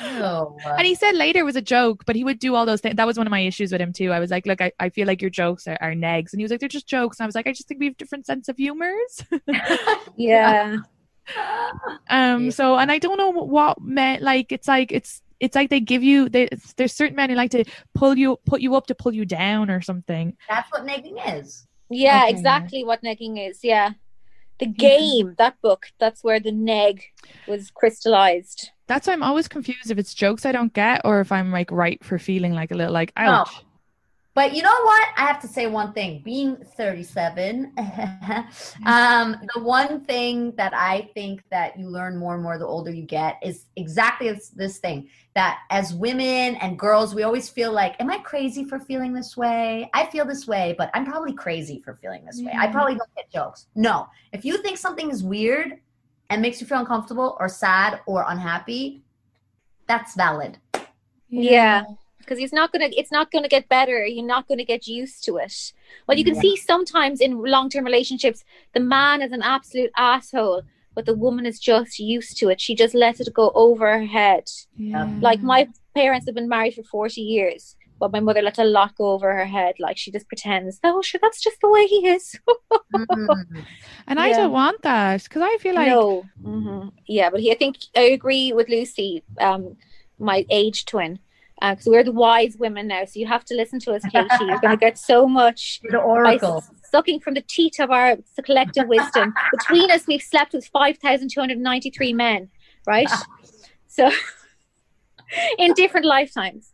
Oh, And he said later it was a joke, but he would do all those things. That was one of my issues with him too. I was like, look, I, I feel like your jokes are, are negs. And he was like, they're just jokes. And I was like, I just think we have different sense of humors. Yeah. um, so, and I don't know what meant, like, it's like, it's, it's like they give you, they, there's certain men who like to pull you, put you up to pull you down or something. that's what negging is. Yeah, Okay. exactly what negging is. Yeah. The game, that book, that's where the neg was crystallized. That's why I'm always confused if it's jokes I don't get or if I'm like right for feeling like a little like, No. ouch. But you know what? I have to say one thing. Being 37, um, the one thing that I think that you learn more and more the older you get is exactly this, this thing that as women and girls, we always feel like, am I crazy for feeling this way? I feel this way, but I'm probably crazy for feeling this way. I probably don't get jokes. No. If you think something is weird and makes you feel uncomfortable or sad or unhappy, that's valid. Yeah. Because it's not gonna it's not gonna get better. You're not gonna get used to it. Well you can Yeah. see sometimes in long term relationships the man is an absolute asshole, but the woman is just used to it. She just lets it go over her head. Yeah. Like my parents have been married for forty years. But my mother lets a lot go over her head. Like she just pretends, oh, sure, that's just the way he is. Mm. And I Yeah. don't want that because I feel like, no. hmm Yeah, but he, I think I agree with Lucie, um, my age twin, Uh, because we're the wise women now. So you have to listen to us, Katie. You're going to get so much the oracle. sucking from the teat of our collective wisdom. Between us, we've slept with five thousand two hundred ninety-three men, right? so, in different lifetimes.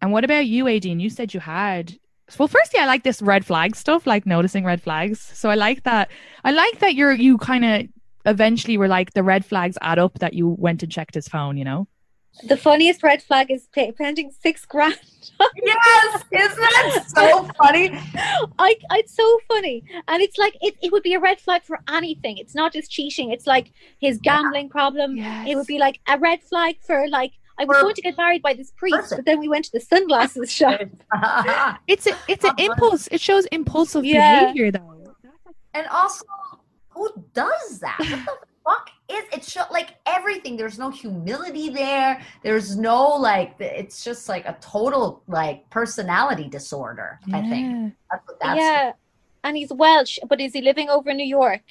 And what about you, Aideen? You said you had. Well, firstly, I like this red flag stuff, like noticing red flags. So I like that. I like that you're you kind of eventually were like the red flags add up that you went and checked his phone. You know. The funniest red flag is pay- spending six grand. yes, isn't that so funny? I, it's so funny, and it's like it, it would be a red flag for anything. It's not just cheating; it's like his gambling problem. It would be like a red flag for like I was For- going to get married by this priest, Person. but then we went to the sunglasses shop. It's a, it's an impulse. It shows impulsive Yeah. behavior, though. and also, who does that? What the fuck is it? Show, like everything. There's no humility there. There's no like. It's just like a total like personality disorder. I think Yeah. that's what that's. yeah, and he's Welsh, but is he living over in New York?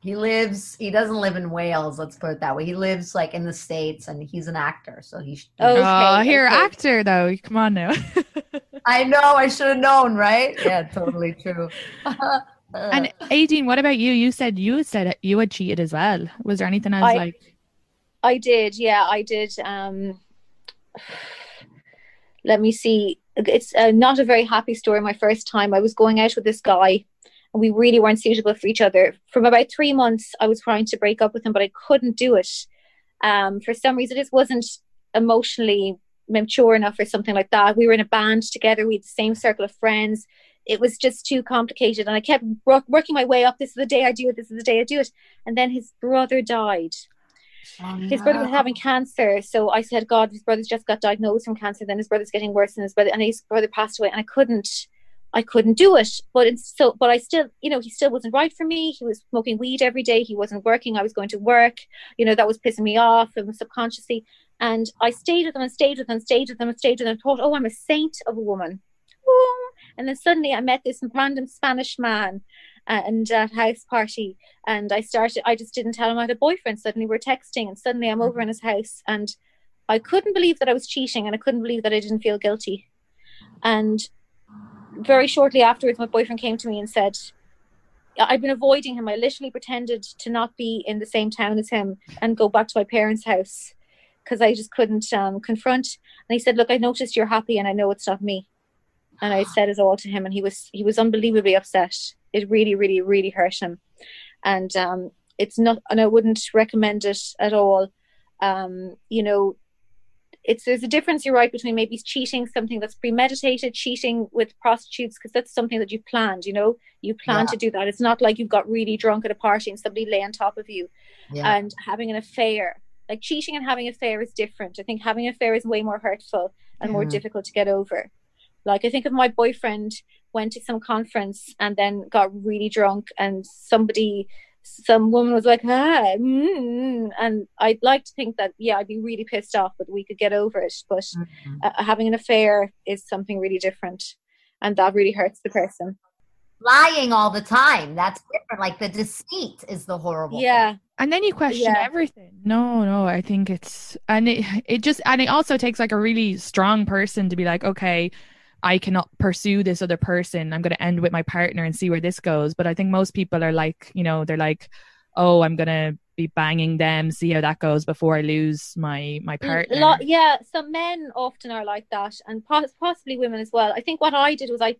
He lives. He doesn't live in Wales. Let's put it that way. He lives like in the states, and he's an actor. So he. sh- Oh, Okay, here, okay. actor though. Come on now. I know. I should have known, right? Yeah, totally true. and Aideen, what about you? You said you said you had cheated as well. Was there anything else I- like? I did, yeah, I did. Um, let me see. It's uh, not a very happy story. My first time, I was going out with this guy, and we really weren't suitable for each other. From about three months, I was trying to break up with him, but I couldn't do it. Um, for some reason, it just wasn't emotionally mature enough or something like that. We were in a band together. We had the same circle of friends. It was just too complicated, and I kept working my way up. This is the day I do it. This is the day I do it. And then his brother died. Oh, his brother was having cancer, so I said, "God, his brother's just got diagnosed from cancer. Then his brother's getting worse, and his brother and his brother passed away, and I couldn't." I couldn't do it. But it's so, but I still, you know, he still wasn't right for me. He was smoking weed every day. He wasn't working. I was going to work. You know, that was pissing me off and subconsciously. And I stayed with him and stayed with him and stayed with him and stayed with him and thought, oh, I'm a saint of a woman. And then suddenly I met this random Spanish man uh, and at house party and I started I just didn't tell him I had a boyfriend. Suddenly we're texting and suddenly I'm over in his house and I couldn't believe that I was cheating and I couldn't believe that I didn't feel guilty. And very shortly afterwards my boyfriend came to me and said I've been avoiding him. I literally pretended to not be in the same town as him and go back to my parents' house because I just couldn't um, confront. And he said, "Look, I noticed you're happy, and I know it's not me." And I said it all to him, and he was he was unbelievably upset. It really, really, really hurt him, and um, it's not. And I wouldn't recommend it at all. Um, you know, it's there's a difference. You're right between maybe cheating, something that's premeditated, cheating with prostitutes, because that's something that you planned. You know, you plan yeah. to do that. It's not like you've got really drunk at a party and somebody lay on top of you, yeah. and having an affair like cheating and having an affair is different. I think having an affair is way more hurtful and more difficult to get over. Like I think of my boyfriend went to some conference and then got really drunk and somebody some woman was like ah mm, and I'd like to think that yeah I'd be really pissed off but we could get over it but mm-hmm. uh, having an affair is something really different and that really hurts the person lying all the time that's different like the deceit is the horrible yeah thing. and then you question yeah. everything no no i think it's and it it just and it also takes like a really strong person to be like okay i cannot pursue this other person. I'm going to end with my partner and see where this goes. But i think most people are like you know they're like oh i'm going to be banging them see how that goes before i lose my my mm, partner. lot, yeah some men often are like that and possibly women as well. I think what i did was i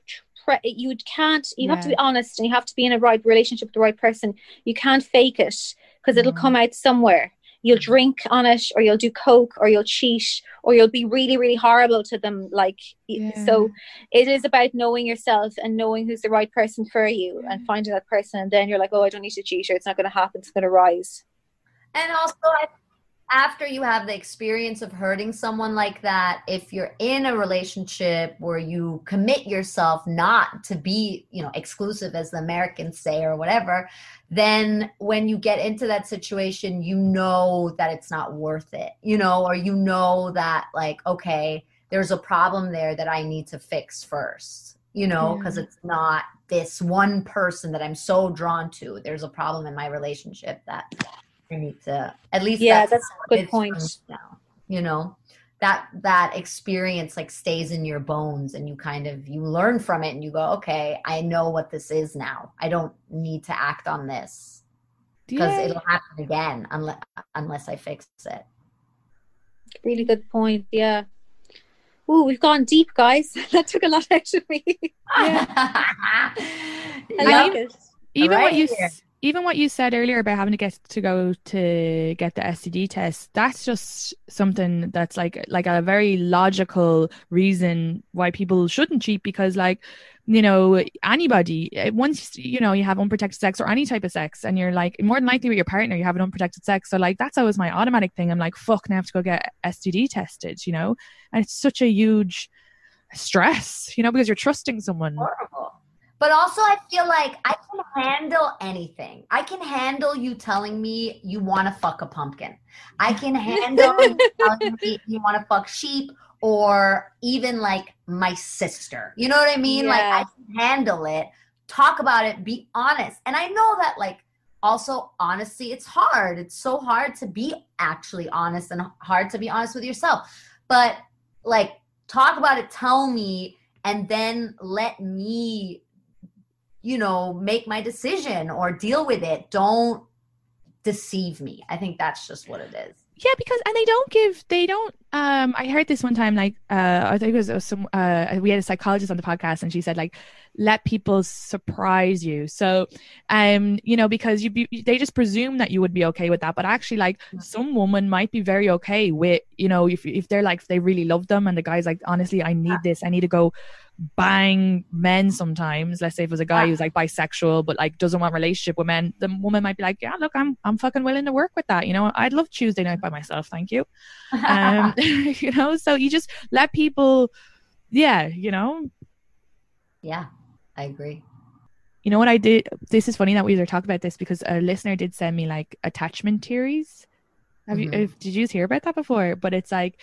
you can't you yeah. have to be honest and you have to be in a right relationship with the right person. You can't fake it because it'll mm. come out somewhere you'll drink on it or you'll do coke or you'll cheat or you'll be really really horrible to them like yeah. so it is about knowing yourself and knowing who's the right person for you and finding that person and then you're like oh i don't need to cheat or it's not going to happen it's going to rise and also i after you have the experience of hurting someone like that if you're in a relationship where you commit yourself not to be you know exclusive as the americans say or whatever then when you get into that situation you know that it's not worth it you know or you know that like okay there's a problem there that i need to fix first you know because yeah. Mm-hmm. it's not this one person that i'm so drawn to there's a problem in my relationship that I need to at least yeah, that's, that's a good point. Now, you know, that that experience like stays in your bones and you kind of you learn from it and you go, okay, I know what this is now. I don't need to act on this because yeah. it'll happen again unless unless I fix it. Really good point. Yeah. Oh, we've gone deep, guys. that took a lot out of me. yeah. I like it. Even right what you here even what you said earlier about having to get to go to get the STD test, that's just something that's like like a very logical reason why people shouldn't cheat because like you know anybody eh, once you know you have unprotected sex or any type of sex and you're like more than likely with your partner you have an unprotected sex. So like that's always my automatic thing. I'm like fuck now i have to go get std tested you know? And it's such a huge stress you know because you're trusting someone. Horrible. But also, I feel like I can handle anything. I can handle you telling me you want to fuck a pumpkin. I can handle you telling me you want to fuck sheep or even like my sister. You know what I mean? Yeah. Like, I can handle it, talk about it, be honest. And I know that, like, also, honesty, it's hard. It's so hard to be actually honest and hard to be honest with yourself. But, like, talk about it, tell me, and then let me you know, make my decision or deal with it. Don't deceive me. I think that's just what it is. Yeah, because and they don't give they don't Um, I heard this one time, like uh, I think it was uh, some. Uh, we had a psychologist on the podcast, and she said, like, let people surprise you. So, um, you know, because you be, they just presume that you would be okay with that, but actually, like, some woman might be very okay with, you know, if if they're like if they really love them, and the guy's like, honestly, I need this, I need to go bang men sometimes. Let's say if it was a guy who's like bisexual but like doesn't want relationship with men the woman might be like yeah look i'm i'm fucking willing to work with that. You know i'd love tuesday night by myself. Thank you. Um you know so you just let people yeah you know? Yeah i agree. You know what i did this is funny that we were talking about this because a listener did send me like attachment theories. Have Mhm. you did you hear about that before? But it's like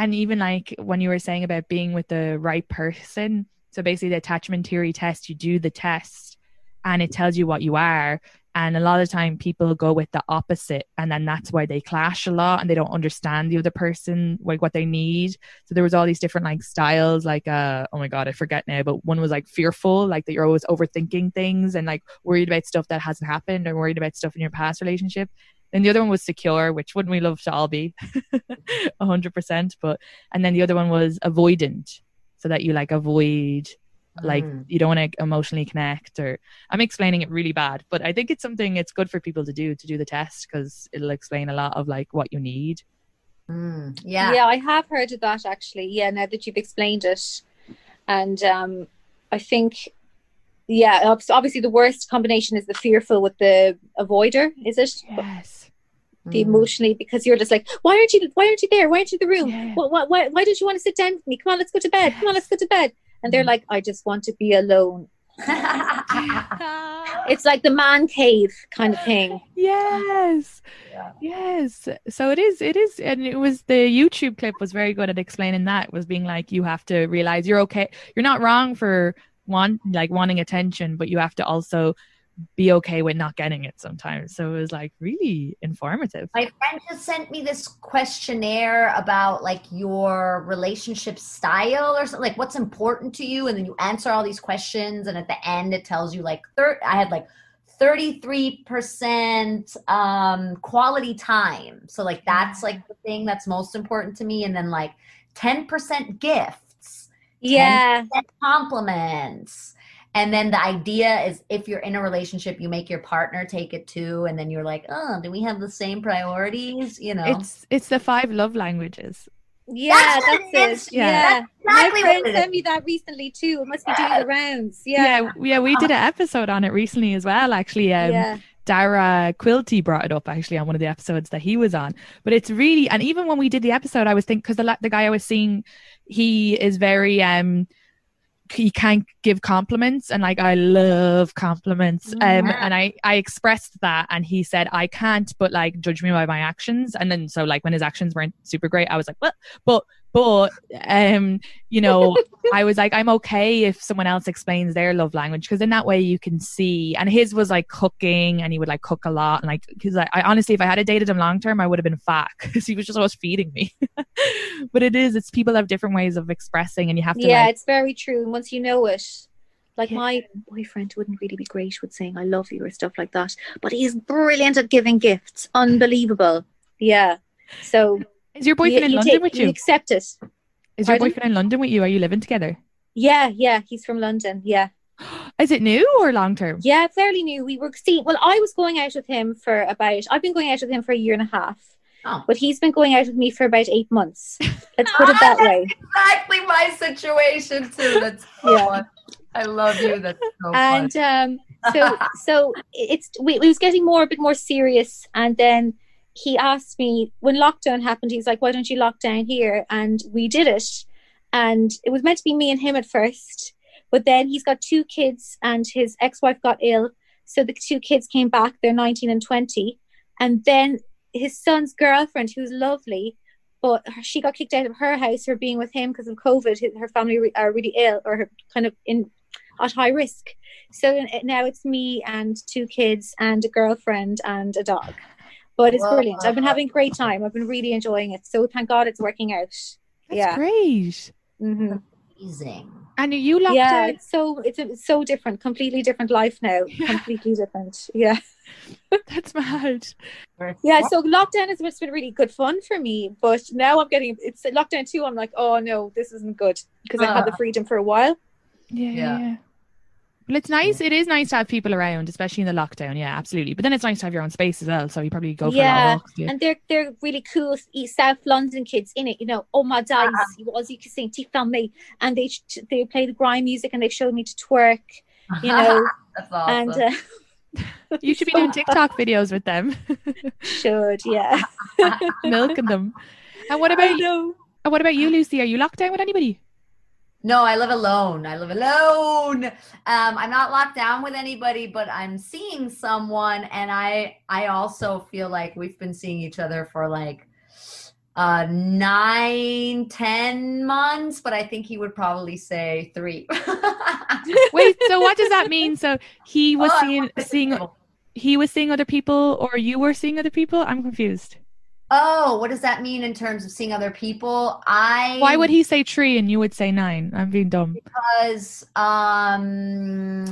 and even like when you were saying about being with the right person so basically the attachment theory test you do the test and it tells you what you are. And a lot of time people go with the opposite and then that's why they clash a lot and they don't understand the other person like what they need. So there was all these different like styles like uh oh my god i forget now but one was like fearful like that you're always overthinking things and like worried about stuff that hasn't happened or worried about stuff in your past relationship then the other one was secure which wouldn't we love to all be 100% but and then the other one was avoidant so that you like avoid like Mm. you don't want to emotionally connect or i'm explaining it really bad but i think it's something it's good for people to do to do the test because it'll explain a lot of like what you need Mm, yeah yeah, I have heard of that actually. Yeah, now that you've explained it, and um, I think, yeah, obviously the worst combination is the fearful with the avoider. Is it yes the Mm. emotionally because you're just like, why aren't you? Why aren't you there? Why aren't you in the room? Yeah. Why, why, why, why don't you want to sit down with me? Come on, let's go to bed. Come on, let's go to bed. And they're Mm. like, I just want to be alone. It's like the man cave kind of thing. yes Yeah. yes so it is it is and it was the youtube clip was very good at explaining that was being like you have to realize you're okay you're not wrong for want like wanting attention but you have to also be okay with not getting it sometimes so it was like really informative My friend just sent me this questionnaire about like your relationship style or something, like what's important to you, and then you answer all these questions, and at the end it tells you like thir- I had like thirty three percent um quality time, so like that's like the thing that's most important to me, and then like ten percent gifts, Yeah. 10% compliments. And then the idea is if you're in a relationship, you make your partner take it too. And then you're like, oh, do we have the same priorities? You know, it's it's the five love languages Yeah, That's that's, what it is. it. Yeah. Yeah. That's exactly My friend sent me that recently too. It must be doing the rounds. Yeah. yeah yeah we did an episode on it recently as well actually um yeah. Dara Quilty brought it up actually on one of the episodes that he was on. But it's really, and even when we did the episode, I was thinking because the the guy I was seeing, he is very um, he can't give compliments, and like I love compliments. Um, and I I expressed that, and he said I can't, but like judge me by my actions. And then so like when his actions weren't super great, I was like, what? But but um, you know, I was like, I'm okay if someone else explains their love language because in that way you can see. And his was like cooking, and he would like cook a lot, and like because I, I honestly, if I had dated him long term, I would have been fat because he was just always feeding me. but it is, it's people have different ways of expressing, and you have to Yeah, like, it's very true. And once you know it, like Yeah. my boyfriend wouldn't really be great with saying I love you or stuff like that. But he's brilliant at giving gifts. Unbelievable. Yeah. So is your boyfriend you, in you London take- with you? accept it. Is your boyfriend in London with you? Are you living together? Yeah, yeah. He's from London. Yeah. Is it new or long term? Yeah, fairly new. We were see well, I was going out with him for about I've been going out with him for a year and a half. Oh. But he's been going out with me for about eight months. Let's put it that way. exactly my situation too. That's so Yeah. fun. I love you. That's so and fun. um so so it's we, we was getting more a bit more serious and then he asked me when lockdown happened he's like why don't you lock down here? And we did it. And it was meant to be me and him at first but then he's got two kids and his ex-wife got ill. So the two kids came back they're 19 and 20 and then his son's girlfriend who's lovely but she got kicked out of her house for being with him because of covid. Her family are really ill or kind of in at high risk. So now it's me and two kids and a girlfriend and a dog but it's Whoa. brilliant i've been having a great time i've been really enjoying it so thank god it's working out That's yeah great. hmm Amazing. And are you locked yeah down? it's so it's, a, it's so different completely different life now Yeah. completely different yeah That's mad. Yeah, so lockdown has just been really good fun for me, but now I'm getting it's lockdown two. I'm like, oh no, this isn't good because I've had the Ah. freedom for a while. Yeah, Yeah. yeah. Well, it's nice. It is nice to have people around, especially in the lockdown. Yeah, absolutely. But then it's nice to have your own space as well. So you probably go for a lot Yeah, of walks. Yeah. And they're they're really cool East South London kids in it. You know, oh my days, was you can sing T family, and they they play the grime music and they showed me to twerk. You know, That's awesome. and uh, You should be doing TikTok videos with them, should yeah. milking them. And what about know. and what about you, Lucie? Are you locked down with anybody? No, I live alone. I live alone. Um, I'm not locked down with anybody, but I'm seeing someone, and I I also feel like we've been seeing each other for like uh nine, ten months, but I think he would probably say three. Wait, so what does that mean? So he was Oh, seeing seeing he was seeing other people, or you were seeing other people? I'm confused. Oh, what does that mean in terms of seeing other people? I Why would he say tree and you would say nine? I'm being dumb. because um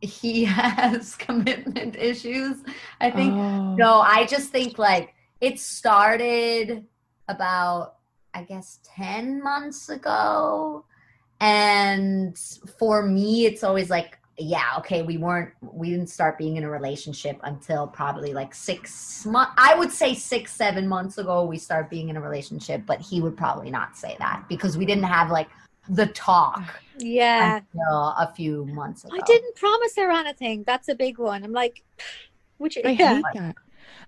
he has commitment issues. I think Oh. No, I just think like it started about, I guess, 10 months ago. And for me, it's always like, yeah, okay, we weren't, we didn't start being in a relationship until probably like six months. I would say six, seven months ago, we start being in a relationship, but he would probably not say that because we didn't have like the talk Yeah. until a few months ago. I didn't promise her anything. That's a big one. I'm like, which I yeah. hate that.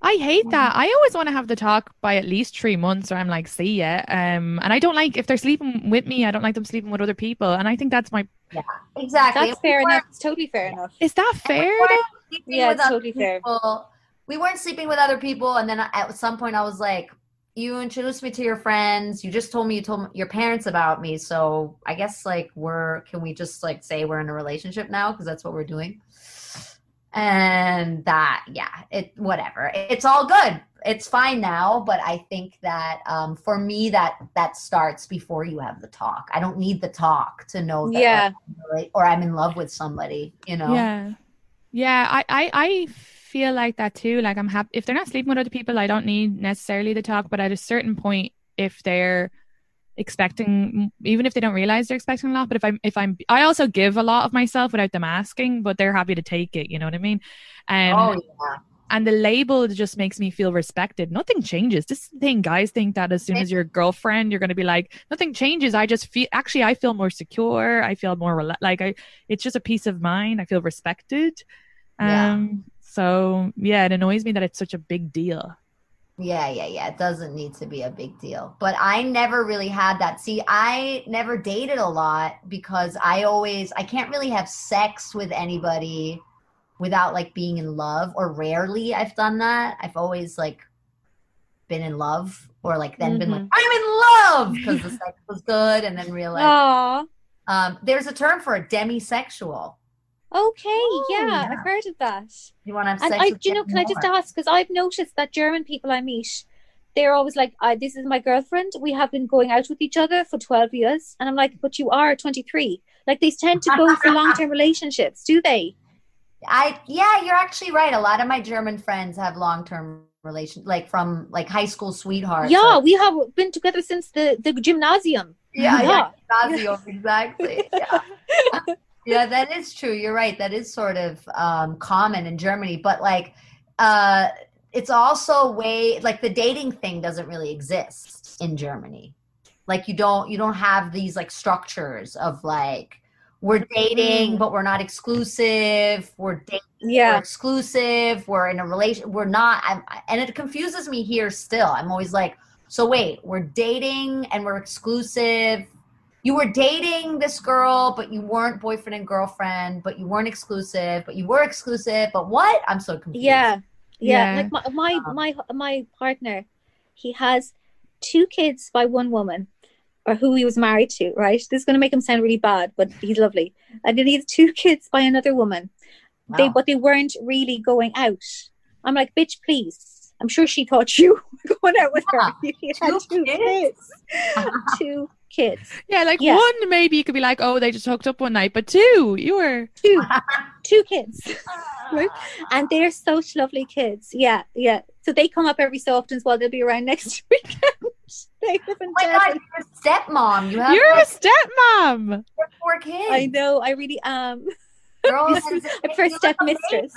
I hate that. I always want to have the talk by at least three months, or I'm like, see ya. Um, and I don't like if they're sleeping with me. I don't like them sleeping with other people, and I think that's my. Yeah, exactly. That's fair enough. It's totally fair enough. Is that fair? we weren't though? sleeping Yeah, it's totally fair. We weren't sleeping with other people, and then at some point, I was like, "You introduced me to your friends. You just told me you told your parents about me. So I guess like we're can we just like say we're in a relationship now because that's what we're doing." And that, yeah, it whatever. It's all good. It's fine now, but I think that um, for me, that that starts before you have the talk. I don't need the talk to know that Yeah. like, or I'm in love with somebody. You know. Yeah, yeah. I, I, I feel like that too. Like I'm happy if they're not sleeping with other people. I don't need necessarily the talk, but at a certain point, if they're expecting even if they don't realize they're expecting a lot but if i'm if i'm i also give a lot of myself without them asking but they're happy to take it you know what i mean? Um oh yeah. and the label just makes me feel respected. Nothing changes. This thing guys think that as soon as you're a girlfriend you're going to be like nothing changes. I just feel actually i feel more secure. I feel more rela- like i it's just a peace of mind. I feel respected. Yeah. um so yeah it annoys me that it's such a big deal Yeah, yeah, yeah. It doesn't need to be a big deal. But I never really had that. See, I never dated a lot because I always I can't really have sex with anybody without like being in love or rarely I've done that. I've always like been in love or like then been like I'm in love because the sex was good and then realized um there's a term for a demisexual. Okay, yeah, yeah. I've oh. heard of that. You want to have And I, you know, can I just ask? Because I've noticed that German people I meet, they're always like, I, "This is my girlfriend. We have been going out with each other for twelve years," and I'm like, "But you are 23." Like they tend to go for long-term relationships, do they? I yeah, you're actually right. A lot of my German friends have long term relations, like from like high school sweethearts. yeah, or- we have been together since the the gymnasium. yeah, yeah, Yeah. gymnasium, exactly. Yeah. yeah, that is true. You're right. That is sort of um, common in Germany, but like, uh, it's also way like the dating thing doesn't really exist in Germany. Like you don't you don't have these like structures of like we're dating Mm. but we're not exclusive. We're dating we're Yeah, exclusive we're in a relation we're not I'm, and it confuses me here still i'm always like so wait we're dating and we're exclusive you were dating this girl but you weren't boyfriend and girlfriend but you weren't exclusive but you were exclusive but what i'm so confused yeah, yeah. Yeah. Like my my Um, my my partner, he has two kids by one woman. Or who he was married to, right? This is going to make him sound really bad, but he's lovely. And then he has two kids by another woman. they but they weren't really going out. I'm like, bitch, please. I'm sure she thought you were going out with her. You had two two kids? kids. two kids. Yeah, like Yeah. one maybe you could be like, oh, they just hooked up one night, but two, you were Two, two kids, right? And they're such lovely kids. Yeah, yeah. So they come up every so often as well. They'll be around next weekend. they live in Oh my God, you're a stepmom. You have you're a like, stepmom. four kids. I know. I really am. Girl, This is a first step mistress.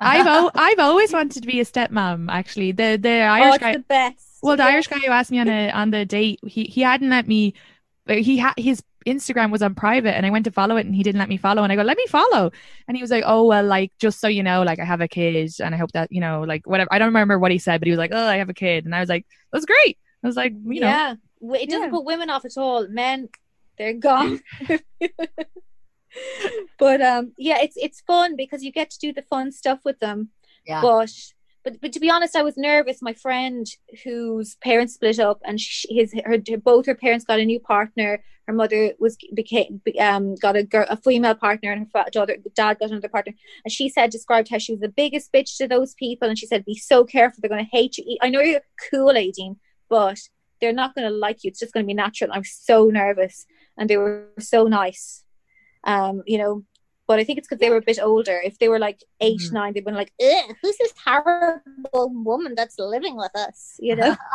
I've al- I've always wanted to be a stepmom. Actually, the the Oh, Irish it's guy. the best. Well, the Yeah. Irish guy who asked me on a on the date, he he hadn't let me. He had his Instagram was on private, and I went to follow it, and he didn't let me follow. And I go, "Let me follow," and he was like, "Oh well, like just so you know, like I have a kid, and I hope that you know, like whatever." I don't remember what he said, but he was like, "Oh, I have a kid," and I was like, "That's great." I was like, you know, yeah, it doesn't Yeah. put women off at all. Men, they're gone. but um, yeah, it's it's fun because you get to do the fun stuff with them. Yeah. But but but to be honest, I was nervous. My friend whose parents split up, and she, his her both her parents got a new partner. Her mother was became um got a girl, a female partner, and her daughter dad got another partner. And she said described how she was the biggest bitch to those people, and she said, "Be so careful; they're going to hate you." I know you're cool, Aideen, but they're not going to like you. It's just going to be natural. I was so nervous, and they were so nice. Um, you know, but I think it's because they were a bit older. If they were like 8 Mhm. nine, they'd been like, "Who's this horrible woman that's living with us?" You know.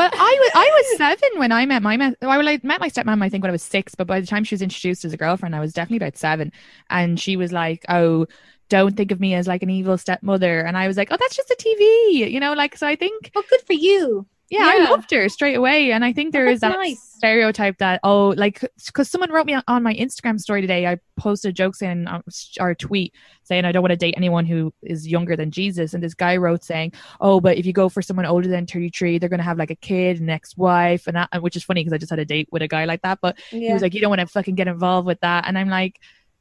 Well, I was I was seven when I met my ma- well, I met my stepmom. I think when I was six, but by the time she was introduced as a girlfriend, I was definitely about seven, and she was like, "Oh, don't think of me as like an evil stepmother," and I was like, "Oh, that's just a TV," you know, like so. I think oh, good for you. Yeah, I loved her straight away, and I think there is that's that nice. stereotype that oh, like because someone wrote me on- my Instagram story today, I posted a joke saying um, or a tweet saying I don't want to date anyone who is younger than Jesus, and this guy wrote saying oh, but if you go for someone older than 33, they're going to have like a kid, an ex wife, and that, which is funny because I just had a date with a guy like that. But he was like, you don't want to fucking get involved with that. And I'm like,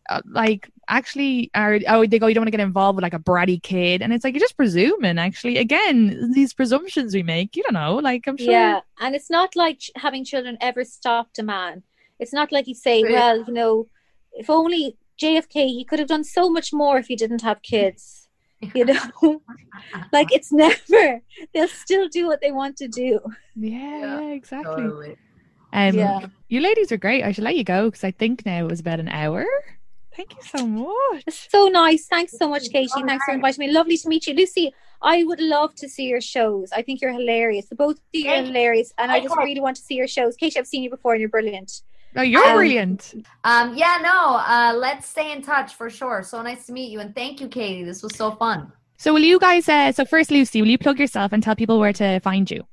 uh, like, actually, are, oh, they go, you don't want to get involved with like a bratty kid. And it's like, you're just presuming, actually. Again, these presumptions we make, you don't know, like, I'm sure. Yeah, and it's not like having children ever stopped a man. It's not like you say, Right. well, you know, if only JFK, he could have done so much more if he didn't have kids. You know, like it's never. They'll still do what they want to do. Yeah, Yeah, yeah, exactly. Totally. Um, Yeah. You ladies are great. I should let you go because I think now it was about an hour. Thank you so much. It's so nice. Thanks so much, Katie. Thanks for inviting me. Lovely to meet you, Lucie. I would love to see your shows. I think you're hilarious. The both of you are Thank hilarious, and I just Likewise. really want to see your shows. Katie, I've seen you before, and you're brilliant. Oh, you're Um, brilliant. Um, yeah, no, uh, let's stay in touch for sure. So nice to meet you. And thank you, Katie. This was so fun. So, will you guys, uh, so first, Lucie, will you plug yourself and tell people where to find you?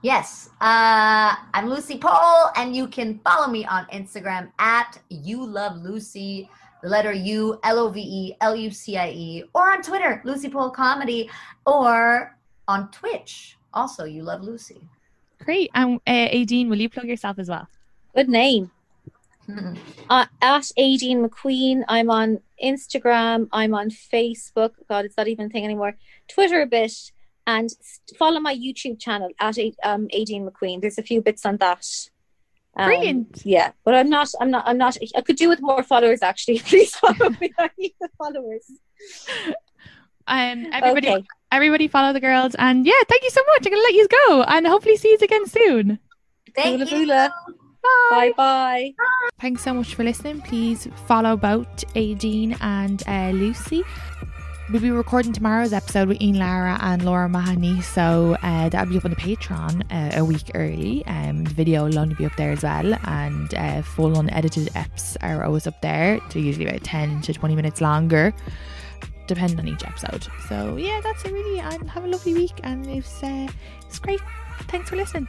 Yes, uh, I'm Lucie Pohl, and you can follow me on Instagram at You Love Lucy, the letter U L O V E L U C I E, or on Twitter, Lucie Pohl Comedy, or on Twitch, also You Love Lucy. Great. And uh, Aideen, will you plug yourself as well? Good name. Mhm. uh, at Aideen McQueen. I'm on Instagram. I'm on Facebook. God, it's not even a thing anymore. Twitter a bit, and follow my YouTube channel at A- um, Aideen McQueen. There's a few bits on that. Um, Brilliant. Yeah, but I'm not. I'm not. I'm not. I could do with more followers. Actually, please follow me. I need the followers. Um, everybody, Okay. everybody, follow the girls, and yeah, thank you so much. I'm gonna let you go, and hopefully see you again soon. Thank Boola you. boola. Bye bye. Thanks so much for listening. Please follow both Aideen and uh, Lucie. We'll be recording tomorrow's episode with Ian Lara and Laura Mahoney, so uh, that'll be up on the Patreon uh, a week early. Um, the video will only be up there as well, and uh, full unedited eps are always up there. They're usually about 10 to 20 minutes longer, depending on each episode. So, yeah, that's it really. And have a lovely week, and it's, uh, it's great. Thanks for listening.